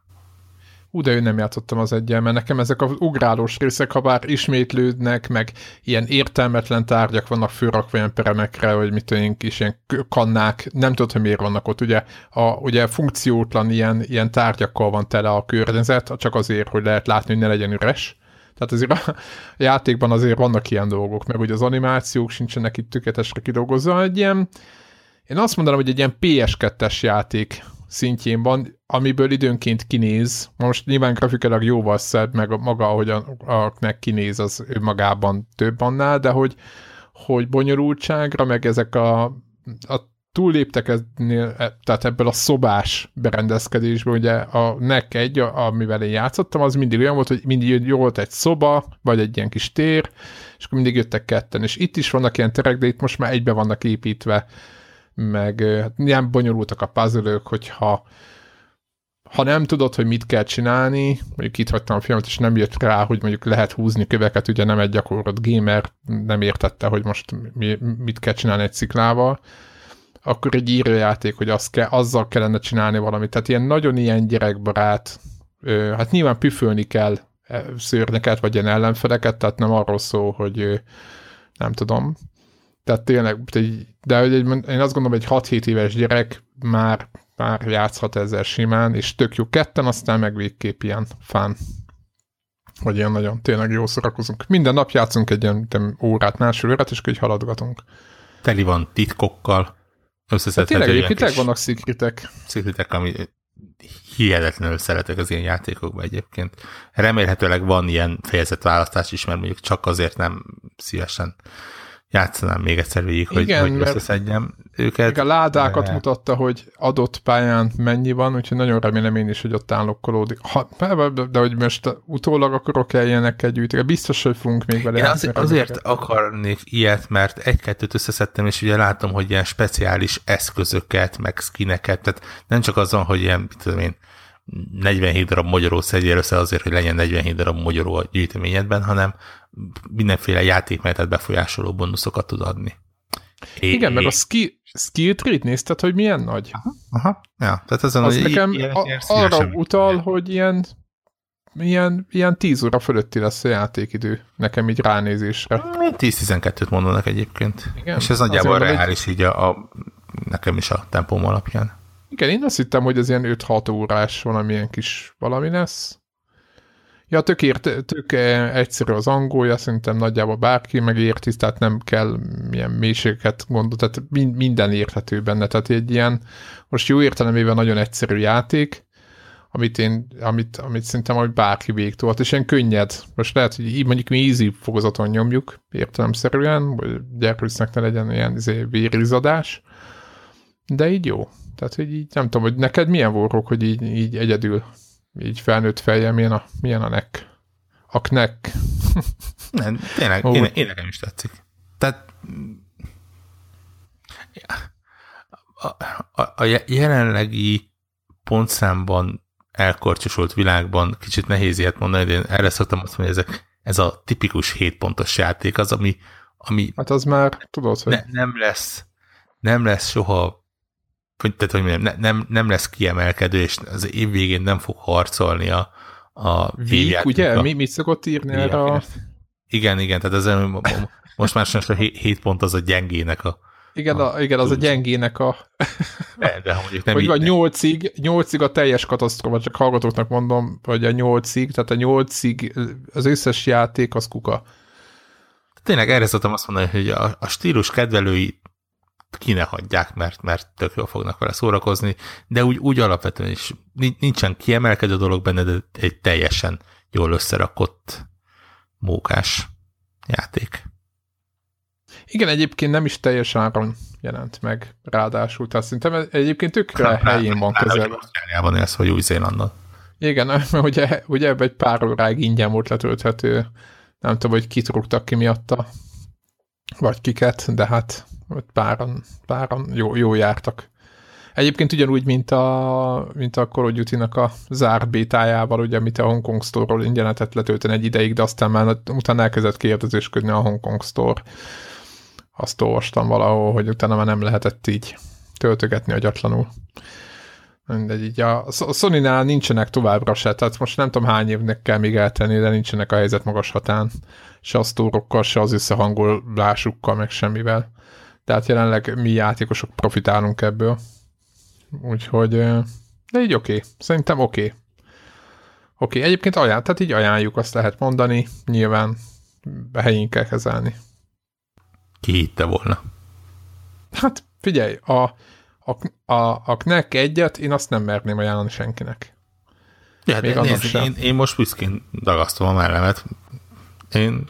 Ú, de én nem játszottam az egyel, mert nekem ezek az ugrálós részek, ha bár ismétlődnek, meg ilyen értelmetlen tárgyak vannak fölrakva ilyen peremekre, hogy mit tudom kis ilyen kannák, nem tudod, hogy miért vannak ott, ugye, a, ugye funkciótlan ilyen, ilyen tárgyakkal van tele a környezet, csak azért, hogy lehet látni, hogy ne legyen üres. Tehát azért a *laughs* játékban azért vannak ilyen dolgok, meg ugye az animációk sincsenek itt tökéletesre kidolgozva, egy ilyen, én azt mondanám, hogy egy ilyen PS2-es játék szintjén van, amiből időnként kinéz. Most nyilván grafikailag jóval szebb, meg maga, ahogy a, a meg kinéz, az önmagában több annál, de hogy, hogy bonyolultságra, meg ezek a, a túlléptek eznél, e, tehát ebből a szobás berendezkedésből, ugye a NEC egy, amivel én játszottam, az mindig olyan volt, hogy mindig jó volt egy szoba, vagy egy ilyen kis tér, és akkor mindig jöttek ketten, és itt is vannak ilyen terek, de itt most már egybe vannak építve meg hát ilyen bonyolultak a puzzle hogyha ha nem tudod, hogy mit kell csinálni, mondjuk itt hagytam a filmet, és nem jött rá, hogy mondjuk lehet húzni köveket, ugye nem egy gyakorlott gamer, nem értette, hogy most mi, mit kell csinálni egy sziklával, akkor egy írőjáték, hogy azt kell, azzal kellene csinálni valamit. Tehát ilyen nagyon ilyen gyerekbarát, hát nyilván püfölni kell e, szőrneket, vagy ilyen ellenfeleket, tehát nem arról szól, hogy nem tudom, tehát tényleg, de egy, én azt gondolom, egy 6-7 éves gyerek már, már játszhat ezzel simán, és tök jó ketten, aztán meg végképp ilyen fán. Vagy ilyen nagyon tényleg jó szórakozunk. Minden nap játszunk egy ilyen órát, másfél órát, és akkor így haladgatunk. Teli van titkokkal, összeszedhető. Hát tényleg egyébként vannak szikritek. Szikritek, ami hihetetlenül szeretek az ilyen játékokban egyébként. Remélhetőleg van ilyen fejezetválasztás is, mert mondjuk csak azért nem szívesen játszanám még egyszer végig, hogy, Igen, hogy összeszedjem őket. A ládákat de... mutatta, hogy adott pályán mennyi van, úgyhogy nagyon remélem én is, hogy ott állokkolódik. Ha, de hogy most utólag akarok el ilyenekkel gyűjteni, biztos, hogy fogunk még vele Én az, azért akarnék ilyet, mert egy-kettőt összeszedtem, és ugye látom, hogy ilyen speciális eszközöket, meg skineket, tehát nem csak azon, hogy ilyen, mit tudom én, 47 darab magyaró szedjél össze azért, hogy legyen 47 darab magyaró a gyűjteményedben, hanem mindenféle játékmenetet befolyásoló bónuszokat tud adni. É, Igen, meg a skill, skill tree nézted, hogy milyen nagy? Aha, aha. Ja, tehát azon, az nekem ilyen, a, arra utal, hogy ilyen ilyen, ilyen 10 óra fölötti lesz a játékidő nekem így ránézésre. 10-12-t mondanak egyébként. Igen, és ez nagyjából reális egy... így a, a, nekem is a tempóm alapján. Igen, én azt hittem, hogy ez ilyen 5-6 órás valamilyen kis valami lesz. Ja, tök, ért, tök egyszerű az angolja, szerintem nagyjából bárki megérti, tehát nem kell milyen mélységeket gondolni, tehát minden érthető benne, tehát egy ilyen, most jó értelemében nagyon egyszerű játék, amit én, amit, amit szerintem, hogy bárki végtolt, és ilyen könnyed. Most lehet, hogy így mondjuk mi easy fokozaton nyomjuk, értelemszerűen, hogy gyerkőcnek ne legyen ilyen izé, vérizadás, de így jó. Tehát, hogy így nem tudom, hogy neked milyen volt, hogy így, így egyedül, így felnőtt fejjel, milyen a, milyen a nek? A knek. *laughs* Nem, tényleg, oh. én, én nekem is tetszik. Tehát a, a, a jelenlegi pontszámban elkorcsosolt világban kicsit nehéz ilyet mondani, de én erre szoktam azt mondani, hogy ezek, ez a tipikus 7 pontos játék az, ami ami Hát az már tudod, hogy... ne, nem lesz nem lesz soha hogy, tehát, hogy mondjam, ne, nem, nem lesz kiemelkedő, és az év végén nem fog harcolni a, a Vík, ugye? Mi, mit szokott írni erre a... Igen, igen, tehát ez most már sem 7 pont az a gyengének a... Igen, a, a igen az a gyengének a... De, de mondjuk nem vagy 8-ig, 8-ig a teljes katasztrófa, csak hallgatóknak mondom, hogy a 8-ig, tehát a 8-ig az összes játék az kuka. Tényleg erre szoktam azt mondani, hogy a, a stílus kedvelői ki ne hagyják, mert, mert tök jól fognak vele szórakozni, de úgy, úgy alapvetően is nincsen kiemelkedő dolog benne, de egy teljesen jól összerakott mókás játék. Igen, egyébként nem is teljes áron jelent meg, ráadásul. Tehát szerintem egyébként tökre hát, helyén van közel. Ausztráliában élsz, hogy Új-Zélandon. Igen, *laughs* mert ugye, ugye ebben egy pár óráig ingyen volt letölthető. Nem tudom, hogy kit rúgtak ki miatta, vagy kiket, de hát páran, páran jó, jó jártak. Egyébként ugyanúgy, mint a, mint a Call of Duty-nak a zárt bétájával, ugye, amit a Hong Kong Store-ról ingyen lehetett letölteni egy ideig, de aztán már utána elkezdett kérdezésködni a Hong Kong Store. Azt olvastam valahol, hogy utána már nem lehetett így töltögetni agyatlanul. Mindegy, így a, a Sony-nál nincsenek továbbra se, tehát most nem tudom hány évnek kell még eltenni, de nincsenek a helyzet magas hatán, se a sztórokkal, se az összehangolásukkal, meg semmivel. Tehát jelenleg mi játékosok profitálunk ebből. Úgyhogy, de így oké. Okay. Szerintem oké. Okay. Oké, okay. egyébként ajánl, tehát így ajánljuk, azt lehet mondani. Nyilván helyén kell kezelni. Ki hitte volna? Hát figyelj, a, a, a, a Knack egyet én azt nem merném ajánlani senkinek. Ja, Még de nézd, én, én most büszkén dagasztom a mellemet. Én...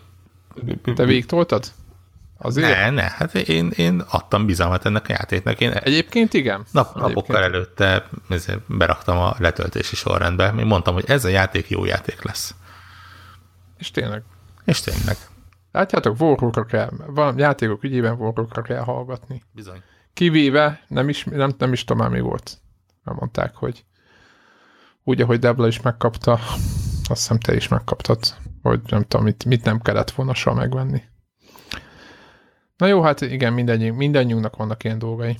Te végigtoltad? Azért? Ne, ne, hát én, én adtam bizalmat ennek a játéknak. Én Egyébként igen. Nap, napokkal előtte beraktam a letöltési sorrendbe. Én mondtam, hogy ez a játék jó játék lesz. És tényleg. És tényleg. Látjátok, Warhawkra kell, van játékok ügyében Warhawkra kell hallgatni. Bizony. Kivéve, nem is, nem, nem is tudom mi volt. Nem mondták, hogy úgy, ahogy Debla is megkapta, azt hiszem te is megkaptad, hogy nem tudom, mit, mit nem kellett volna soha megvenni. Na jó, hát igen, mindannyiunk, mindannyiunknak vannak ilyen dolgai.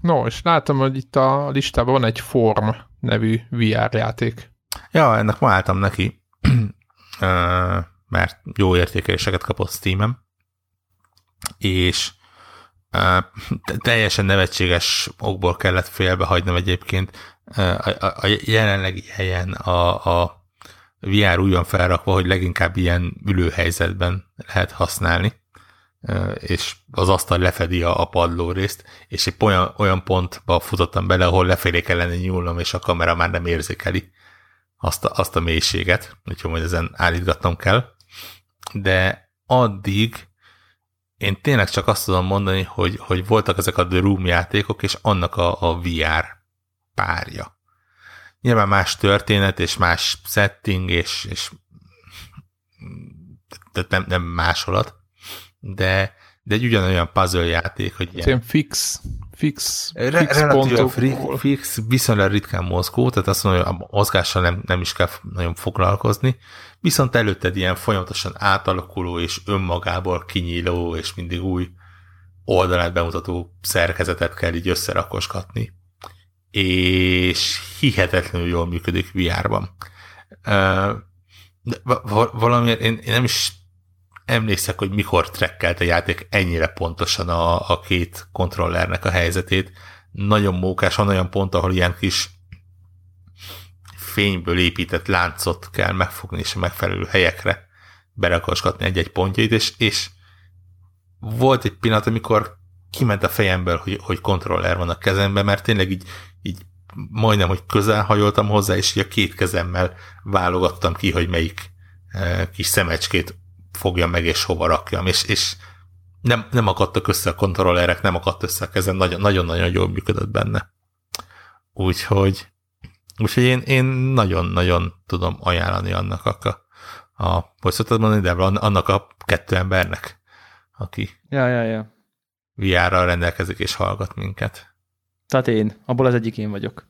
No, és látom, hogy itt a listában van egy Form nevű VR játék. Ja, ennek ma álltam neki, *clears throat* mert jó értékeléseket kapott Steam-em, és teljesen nevetséges okból kellett félbehagynom egyébként. A, jelenlegi helyen a, a VR úgy van felrakva, hogy leginkább ilyen ülőhelyzetben lehet használni és az asztal lefedi a, padló részt, és egy olyan, olyan pontba futottam bele, ahol lefelé kellene nyúlnom, és a kamera már nem érzékeli azt a, azt a mélységet, úgyhogy majd ezen állítgatnom kell. De addig én tényleg csak azt tudom mondani, hogy, hogy voltak ezek a The Room játékok, és annak a, a VR párja. Nyilván más történet, és más setting, és, és tehát nem, nem másolat, de, de egy ugyanolyan puzzle játék, hogy ilyen, ilyen fix, fix, re, fix pontok. Fix, viszonylag ritkán mozgó, tehát azt mondom, hogy a mozgással nem, nem is kell nagyon foglalkozni, viszont előtted ilyen folyamatosan átalakuló és önmagából kinyíló és mindig új oldalát bemutató szerkezetet kell így összerakosgatni. És hihetetlenül jól működik VR-ban. De valamiért én, én nem is emlékszek, hogy mikor trekkelt a játék ennyire pontosan a, a két kontrollernek a helyzetét. Nagyon mókás, van olyan pont, ahol ilyen kis fényből épített láncot kell megfogni, és a megfelelő helyekre berakosgatni egy-egy pontjait, és, és volt egy pillanat, amikor kiment a fejemből, hogy, hogy kontroller van a kezemben, mert tényleg így, így majdnem, hogy közel hajoltam hozzá, és így a két kezemmel válogattam ki, hogy melyik eh, kis szemecskét fogja meg, és hova rakjam, és, és nem, nem akadtak össze a kontrollerek, nem akadt össze a kezem, nagyon-nagyon jól működött benne. Úgyhogy, úgyhogy én, én nagyon-nagyon tudom ajánlani annak a, a hogy szoktad mondani, de annak a kettő embernek, aki ja, ja, ja. VR-ral rendelkezik és hallgat minket. Tehát én, abból az egyik én vagyok.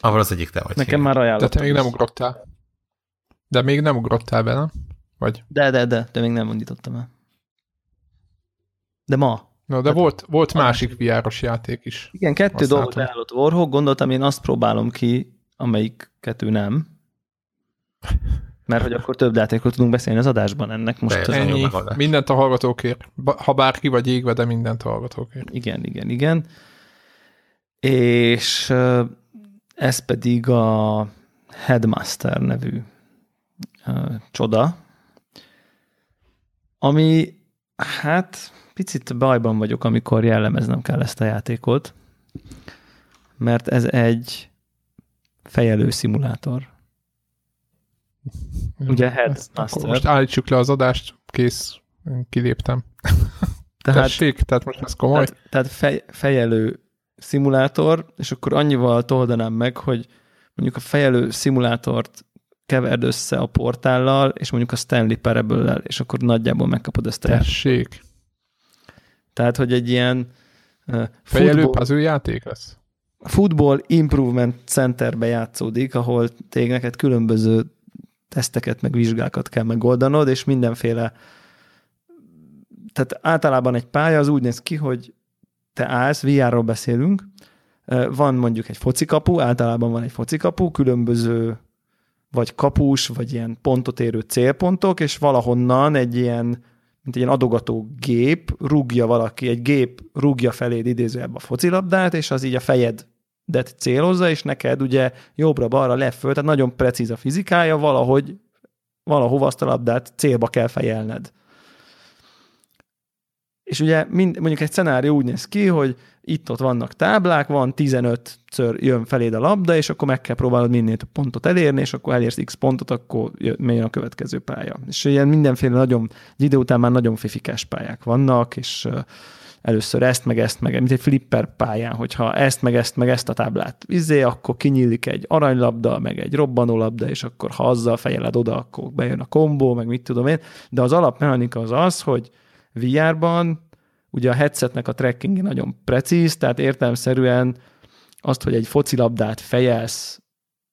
Abból az egyik te vagy. Nekem én. már ajánlottam. De te még nem ugrottál. De még nem ugrottál be, nem? Vagy? De, de, de, de még nem mondítottam el. De ma. Na, de volt, volt másik VR-os játék is. Igen, kettő dolgot ajánlott Warhawk, gondoltam, én azt próbálom ki, amelyik kettő nem. Mert hogy akkor több játékról tudunk beszélni az adásban ennek most. A jó Ennyi. megoldás. Mindent a hallgatókért. Ha bárki vagy égve, de mindent a hallgatókért. Igen, igen, igen. És ez pedig a Headmaster nevű csoda, ami hát picit bajban vagyok, amikor jellemeznem kell ezt a játékot, mert ez egy fejelő szimulátor. Ugye Headmaster. Most állítsuk le az adást, kész, Én kiléptem. *laughs* Tehát Tessék, tehát most ez komoly. Tehát, tehát fej, fejelő szimulátor, és akkor annyival toldanám meg, hogy mondjuk a fejelő szimulátort keverd össze a portállal, és mondjuk a Stanley parable és akkor nagyjából megkapod ezt a. Tessék. Tehát, hogy egy ilyen uh, Fejelő football, puzzle játék lesz? football Improvement Centerbe játszódik, ahol téged neked különböző teszteket, meg vizsgákat kell megoldanod, és mindenféle tehát általában egy pálya az úgy néz ki, hogy te állsz, VR-ról beszélünk, van mondjuk egy focikapu, általában van egy focikapu, különböző vagy kapus, vagy ilyen pontot érő célpontok, és valahonnan egy ilyen, mint egy ilyen adogató gép rúgja valaki, egy gép rúgja feléd idézőjebb a focilabdát, és az így a fejedet célozza, és neked ugye jobbra-balra leföl, tehát nagyon precíz a fizikája, valahogy valahova azt a labdát célba kell fejelned. És ugye mind, mondjuk egy szenárió úgy néz ki, hogy itt-ott vannak táblák, van 15-ször jön feléd a labda, és akkor meg kell próbálod minél több pontot elérni, és akkor elérsz x pontot, akkor jön a következő pálya. És ilyen mindenféle nagyon, egy idő után már nagyon fifikás pályák vannak, és először ezt, meg ezt, meg mint egy flipper pályán, hogyha ezt, meg ezt, meg ezt a táblát izé, akkor kinyílik egy aranylabda, meg egy robbanólabda, és akkor ha azzal fejeled oda, akkor bejön a kombó, meg mit tudom én. De az alapmechanika az az, hogy VR-ban ugye a headsetnek a tracking nagyon precíz, tehát értelmszerűen azt, hogy egy focilabdát fejelsz,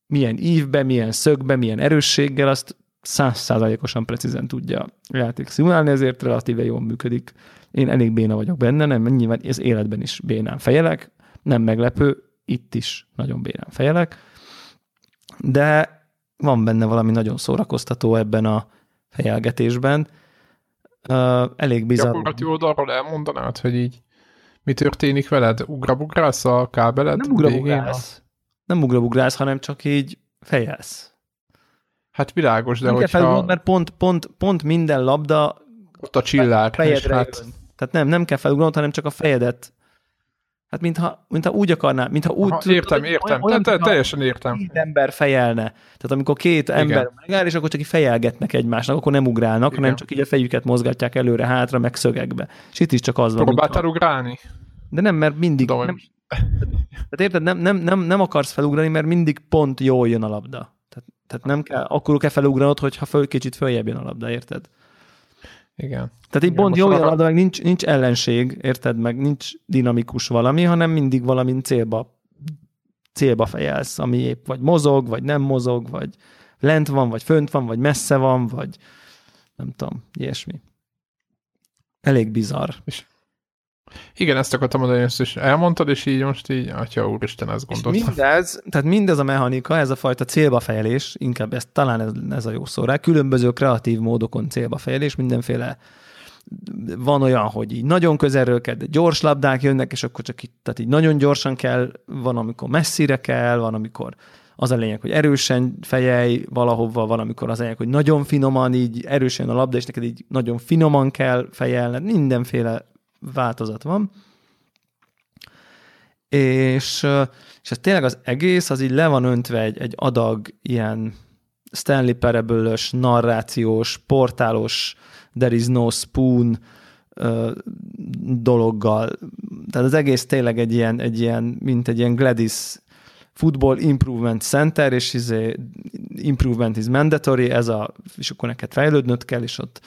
milyen ívbe, milyen szögbe, milyen erősséggel, azt százszázalékosan precízen tudja a játék szimulálni, ezért relatíve jól működik. Én elég béna vagyok benne, nem, nyilván ez életben is bénán fejelek, nem meglepő, itt is nagyon bénán fejelek, de van benne valami nagyon szórakoztató ebben a fejelgetésben, Uh, elég bizarr. Gyakorlati oldalról elmondanád, hogy így mi történik veled? Ugrabugrálsz a kábeled? Nem ugrabugrálsz. Nem ugrabugrálsz, hanem csak így fejelsz. Hát világos, de nem hogyha... mert pont, pont, pont minden labda ott a csillár. fejedre hát... Tehát nem, nem kell felugranod, hanem csak a fejedet. Hát mintha, mintha úgy akarná, mintha úgy... Aha, értem, értem. Olyan, te, te, teljesen értem. Két ember fejelne. Tehát amikor két Igen. ember megáll, és akkor csak így fejelgetnek egymásnak, akkor nem ugrálnak, Igen. hanem csak így a fejüket mozgatják előre-hátra, meg szögekbe. És itt is csak az van. Próbáltál mintha- ugrálni? De nem, mert mindig... De Nem, tehát érted, nem, nem, nem, nem akarsz felugrani, mert mindig pont jól jön a labda. Tehát, tehát nem kell, akkor kell felugranod, hogyha föl, kicsit följebb jön a labda, érted? Igen. Tehát jól jön a arra- meg nincs, nincs ellenség, érted, meg nincs dinamikus valami, hanem mindig valamint célba, célba fejelsz, ami épp vagy mozog, vagy nem mozog, vagy lent van, vagy fönt van, vagy messze van, vagy nem tudom, ilyesmi. Elég bizarr. Igen, ezt akartam mondani, ezt is elmondtad, és így most így, atya úristen, ezt És gondoltam. mindez, tehát mindez a mechanika, ez a fajta célba fejelés, inkább ez, talán ez, ez a jó szó rá, különböző kreatív módokon célba fejelés, mindenféle van olyan, hogy így nagyon közelről kell, de gyors labdák jönnek, és akkor csak itt, tehát így nagyon gyorsan kell, van, amikor messzire kell, van, amikor az a lényeg, hogy erősen fejelj valahova, van, amikor az a lényeg, hogy nagyon finoman, így erősen a labda, és neked így nagyon finoman kell fejelned, mindenféle változat van. És, és ez tényleg az egész, az így le van öntve egy, egy adag ilyen Stanley parable narrációs, portálos, there is no spoon ö, dologgal. Tehát az egész tényleg egy ilyen, egy ilyen mint egy ilyen Gladys Football Improvement Center, és izé, improvement is mandatory, ez a, és akkor neked fejlődnöd kell, és ott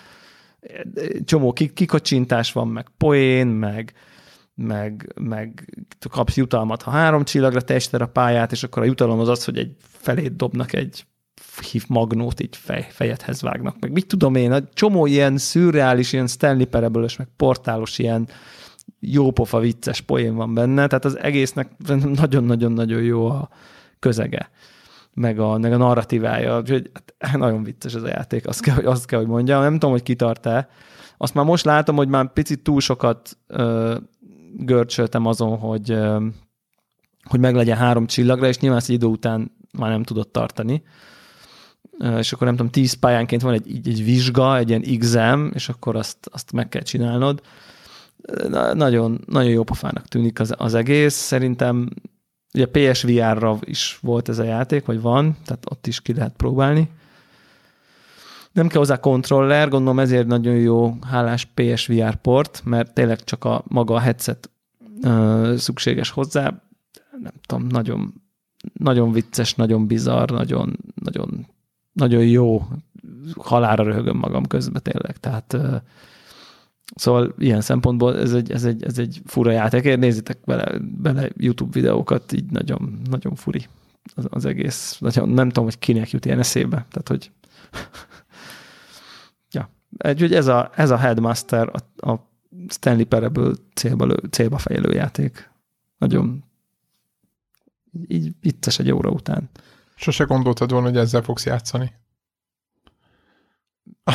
csomó kik- kikacsintás van, meg poén, meg, meg, meg kapsz jutalmat, ha három csillagra teljesíted a pályát, és akkor a jutalom az az, hogy egy felét dobnak egy hív magnót így fej, fejedhez vágnak, meg mit tudom én, a csomó ilyen szürreális, ilyen Stanley parable meg portálos ilyen jópofa vicces poén van benne, tehát az egésznek *laughs* nagyon-nagyon-nagyon jó a közege, meg a, meg a narratívája, úgyhogy hát, nagyon vicces ez a játék, azt kell, azt kell, hogy mondjam, nem tudom, hogy kitart-e, azt már most látom, hogy már picit túl sokat ö, görcsöltem azon, hogy, ö, hogy meg legyen három csillagra, és nyilván ezt idő után már nem tudott tartani. Ö, és akkor nem tudom, tíz pályánként van egy, egy vizsga, egy ilyen exam, és akkor azt, azt meg kell csinálnod. Na, nagyon, nagyon jó pofának tűnik az, az egész. Szerintem ugye PSVR-ra is volt ez a játék, vagy van, tehát ott is ki lehet próbálni. Nem kell hozzá kontroller, gondolom ezért nagyon jó hálás PSVR port, mert tényleg csak a maga a headset ö, szükséges hozzá. Nem tudom, nagyon, nagyon vicces, nagyon bizarr, nagyon, nagyon, nagyon jó. Halára röhögöm magam közben tényleg. Tehát ö, Szóval ilyen szempontból ez egy, ez egy, ez egy fura játék. Nézzétek bele, bele YouTube videókat, így nagyon, nagyon furi az, az egész. Nagyon, nem tudom, hogy kinek jut ilyen eszébe. Tehát, hogy *laughs* Úgyhogy ez a, ez a Headmaster a, a Stanley Parable célba, lő, célba fejlő játék. Nagyon így vicces egy óra után. Sose gondoltad volna, hogy ezzel fogsz játszani?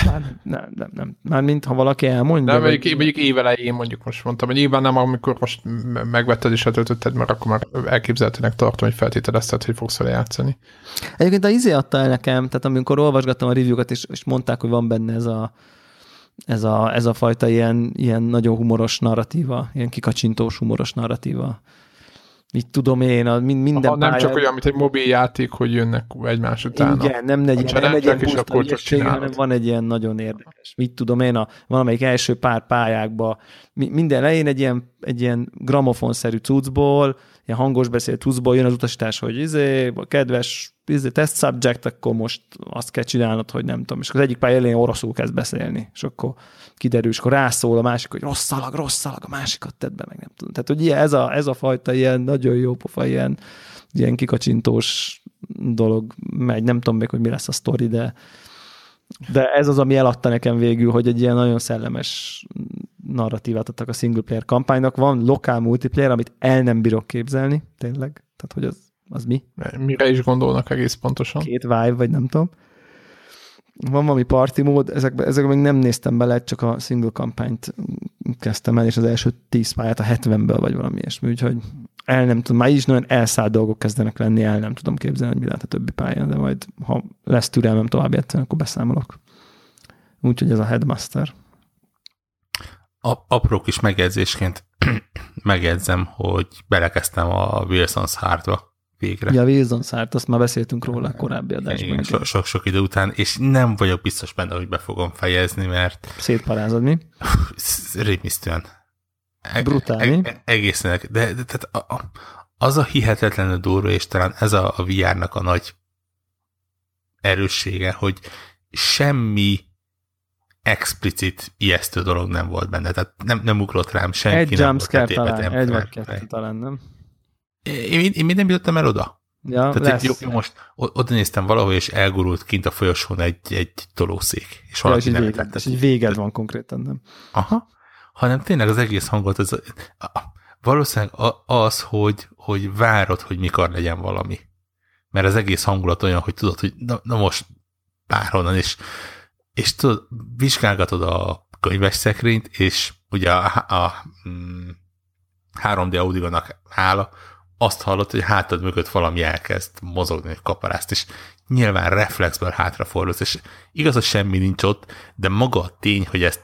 Már nem, nem, nem. Mármint, ha valaki elmondja. Nem, mondjuk, vagy... mondjuk évelején mondjuk most mondtam, hogy nyilván nem, amikor most megvetted és letöltötted, mert akkor már elképzelhetőnek tartom, hogy feltételezted, hogy fogsz vele játszani. Egyébként a izé adta el nekem, tehát amikor olvasgattam a review-kat, és, és mondták, hogy van benne ez a, ez a, ez a fajta ilyen, ilyen nagyon humoros narratíva, ilyen kikacsintós humoros narratíva mit tudom én, a, minden Aha, Nem csak olyan, mint egy mobil játék, hogy jönnek egymás után. Igen, nem, egy, nem egy ilyen és akkor csak hanem van egy ilyen nagyon érdekes. Mit tudom én, a valamelyik első pár pályákba, minden elején egy ilyen, egy ilyen gramofonszerű cuccból, ilyen hangos beszélt cuccból jön az utasítás, hogy izé, kedves izé, test subject, akkor most azt kell csinálnod, hogy nem tudom. És az egyik pálya elején oroszul kezd beszélni, és akkor kiderül, és akkor rászól a másik, hogy rossz szalag, rossz szalag, a másikat tedd be, meg nem tudom. Tehát, hogy ilyen, ez, a, ez a fajta ilyen nagyon jó pofa, ilyen, ilyen kikacsintós dolog megy. Nem tudom még, hogy mi lesz a sztori, de, de ez az, ami eladta nekem végül, hogy egy ilyen nagyon szellemes narratívát adtak a single player kampánynak. Van lokál multiplayer, amit el nem bírok képzelni, tényleg. Tehát, hogy az, az mi? Mire is gondolnak egész pontosan? Két Vive, vagy nem tudom van valami party mód, ezekben, ezekben még nem néztem bele, csak a single kampányt kezdtem el, és az első 10 pályát a 70-ből, vagy valami ilyesmi, úgyhogy el nem tudom, már így is nagyon elszállt dolgok kezdenek lenni, el nem tudom képzelni, hogy mi lehet a többi pályán, de majd, ha lesz türelmem tovább játszani, akkor beszámolok. Úgyhogy ez a Headmaster. A, apró kis megjegyzésként *clears throat* megjegyzem, hogy belekezdtem a Wilson's Hardba végre. Ja, Wilson szárt, azt már beszéltünk róla a korábbi adásban. Sok-sok idő után, és nem vagyok biztos benne, hogy be fogom fejezni, mert... Szétparázod mi? Rémisztően. Brutál, e- e- egészen, de, de tehát a, a, az a hihetetlenül durva, és talán ez a, a VR-nak a nagy erőssége, hogy semmi explicit ijesztő dolog nem volt benne, tehát nem, nem ugrott rám senki. Egy jumpscare talán, egy vagy kettő talán, nem? Én, én még nem jutottam el oda. Ja, Tehát lesz. Jó, most oda néztem valahol, és elgurult kint a folyosón egy, egy tolószék. És valaki ja, és véged, és egy véged van konkrétan, nem? Aha. Hanem tényleg az egész hangot, az, valószínűleg az, hogy, hogy várod, hogy mikor legyen valami. Mert az egész hangulat olyan, hogy tudod, hogy na, na most bárhonnan, és, és tudod, vizsgálgatod a könyves szekrényt, és ugye a, a, a 3D audio-nak hála, azt hallott, hogy hátad mögött valami elkezd mozogni, egy kaparászt, és nyilván reflexből hátrafordulsz, és igaz, hogy semmi nincs ott, de maga a tény, hogy ezt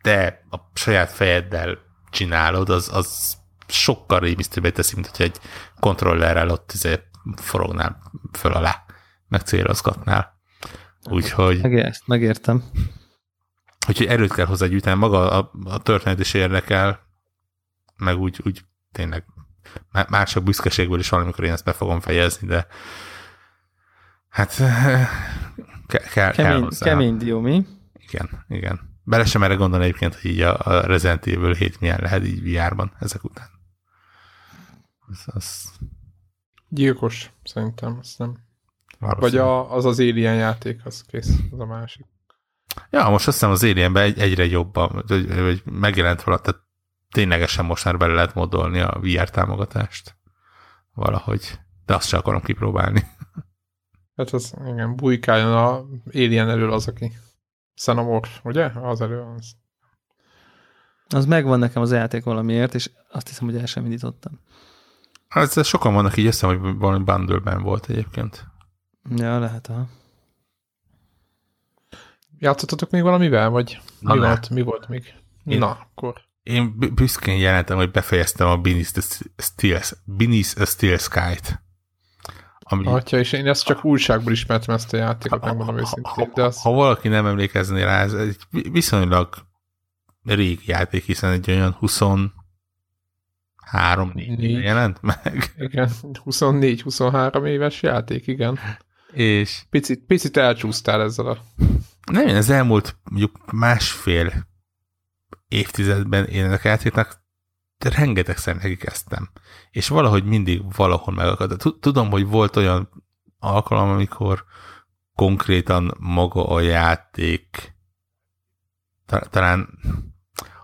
te a saját fejeddel csinálod, az, az sokkal rémisztőbbé teszi, mint hogy egy kontrollerrel ott izé forognál föl alá, meg célozgatnál. Úgyhogy... Meg ezt megértem. Úgyhogy erőt kell hozzá gyűjteni, maga a, a történet is érdekel, meg úgy, úgy tényleg már csak büszkeségből is valamikor én ezt be fogom fejezni, de hát *laughs* ke- kell, kemény, kell hozzá. Kemény dió, mi? Igen, igen. Bele sem erre gondolni egyébként, hogy így a, a Resident Evil 7 milyen lehet így VR-ban ezek után. Ez, az... Gyilkos, szerintem, azt nem. Vagy a, az az Alien játék, az kész, az a másik. Ja, most azt hiszem az Alienben egy, egyre jobban, hogy, hogy megjelent valahogy, tehát ténylegesen most már bele lehet modolni a VR támogatást. Valahogy. De azt sem akarom kipróbálni. *laughs* Hát az, igen, bujkáljon a Alien elől az, aki Xenomorph, ugye? Az elő az. Az megvan nekem az játék valamiért, és azt hiszem, hogy el sem indítottam. Hát sokan vannak így össze, hogy valami bundle volt egyébként. Ja, lehet, ha. Játszottatok még valamivel, vagy Na mi, ne. volt, mi volt még? Én- Na, akkor. Én büszkén jelentem, hogy befejeztem a Beneath, the Steel, Beneath a Steel Sky-t. Ami, Atya, és én ezt csak újságból ismertem ezt a játékot, megmondom őszintén, de az... ha valaki nem emlékezné rá, ez egy viszonylag régi játék, hiszen egy olyan 23 Négy. jelent meg, *laughs* Igen, 24-23 éves játék, igen. és Picit, picit elcsúsztál ezzel a... nem az elmúlt mondjuk másfél évtizedben én ennek a játéknak rengetegszer neki kezdtem. És valahogy mindig valahol megakadt. Tud- Tudom, hogy volt olyan alkalom, amikor konkrétan maga a játék ta- talán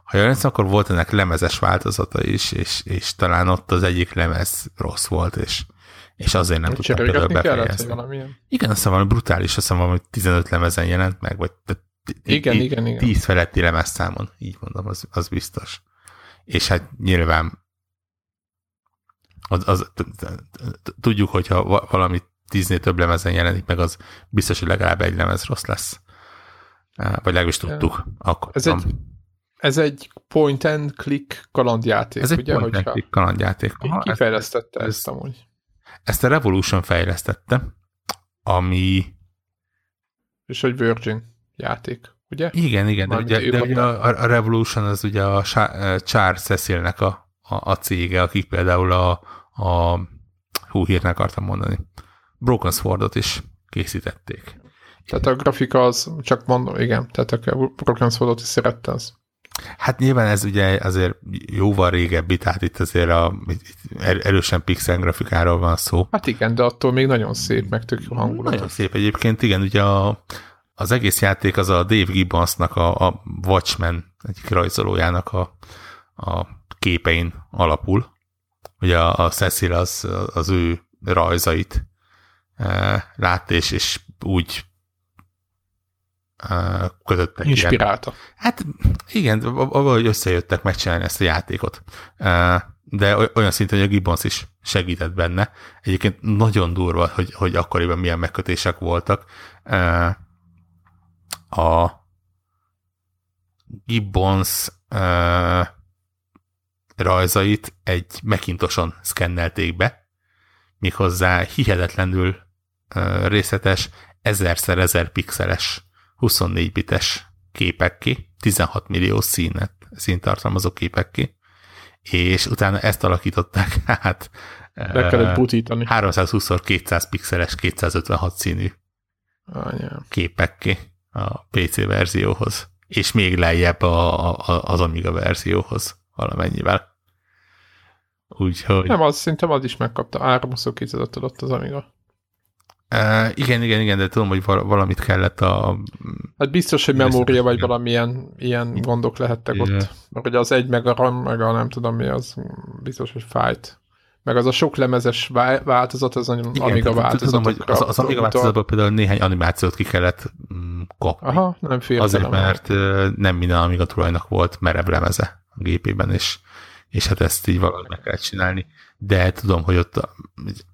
ha jól emlékszem, akkor volt ennek lemezes változata is, és, és talán ott az egyik lemez rossz volt, és, és azért nem tudtam például kellett, befejezni. valamilyen? Igen, azt hiszem valami brutális, azt hiszem valami 15 lemezen jelent meg, vagy Igen, igen, igen. 10 feletti lemezszámon, így mondom, az, az biztos. És hát nyilván az, az, tudjuk, hogyha va- valami tíznél több lemezen jelenik meg, az biztos, hogy legalább egy lemez rossz lesz. Vagy legalábbis tudtuk. Akkor Ez egy, ez egy point and click kalandjáték, ez egy ugye? point and click kalandjáték. Aha, ki ezt- fejlesztette ez- ezt amúgy? Ezt a Revolution fejlesztette, ami És hogy Virgin játék, ugye? Igen, igen, de, Mármint ugye, de ugye a, a Revolution az ugye a Sa- Charles Cecilnek a, a, a cége, akik például a, a hú, hírt akartam mondani, Broken Swordot is készítették. Tehát a grafika az, csak mondom, igen, tehát a Broken Swordot is szerette az. Hát nyilván ez ugye azért jóval régebbi, tehát itt azért a, itt er- erősen pixel grafikáról van szó. Hát igen, de attól még nagyon szép, meg tök jó hangulat. Nagyon szép egyébként, igen, ugye a, az egész játék az a Dave Gibbonsnak, a, a Watchmen egyik rajzolójának a, a képein alapul. Ugye a, a Cecil az, az ő rajzait e, látta, és, és úgy e, kötöttek ilyen Inspirálta. Hát igen, valahogy összejöttek megcsinálni ezt a játékot. Uh, De oly- olyan szinten, hogy a Gibbons is segített benne. Egyébként nagyon durva, hogy, hogy akkoriban milyen megkötések voltak. Uh, A Gibbons uh, rajzait egy Macintoson szkennelték be, méghozzá hihetetlenül uh, részletes, ezerszer ezer pixeles 24 bites képek ki, 16 millió színet, színt tartalmazó képek ki, és utána ezt alakították *laughs* át Le kellett butítani. 320x200 pixeles 256 színű Anyám. képek ki a PC verzióhoz, és még lejjebb a, a, az Amiga verzióhoz valamennyivel. Úgyhogy... Nem, az szerintem az is megkapta. 322 adott az Amiga. Uh, igen, igen, igen, de tudom, hogy val- valamit kellett a... Hát biztos, hogy Biztos, memória vagy valamilyen ilyen gondok lehettek ott. Mert ugye az egy meg a RAM, meg a nem tudom mi, az biztos, hogy fájt. Meg az a sok lemezes vá- változat, az nagyon Igen, Amiga tehát tudom, hogy az, az Amiga változatban például néhány animációt ki kellett mm, kapni. Aha, nem fél Azért, mert nem minden Amiga tulajnak volt merev lemeze a gépében, és, és hát ezt így valahogy meg kell csinálni. De tudom, hogy ott, a-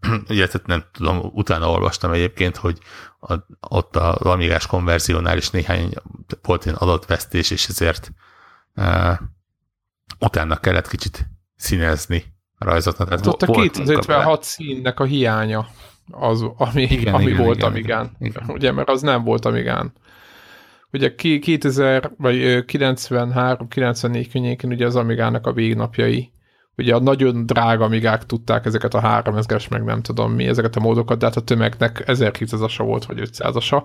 *clears throat* illetve nem tudom, utána olvastam egyébként, hogy a, ott az Amigás konverziónál is néhány volt ilyen adatvesztés, és ezért uh, utána kellett kicsit színezni a rajzot. Tehát Hát ott a volt munka vele. 256 színnek a hiánya az, ami, Igen, ami igen, volt igen, Amigán. igen. Ugye, mert az nem volt Amigán. Ugye ki- 2000, vagy ö, 93-94 környékén ugye az Amigának a végnapjai. Ugye a nagyon drága Amigák tudták ezeket a 3000-es, meg nem tudom mi, ezeket a módokat, de hát a tömegnek 1200-asa volt, vagy 500-asa.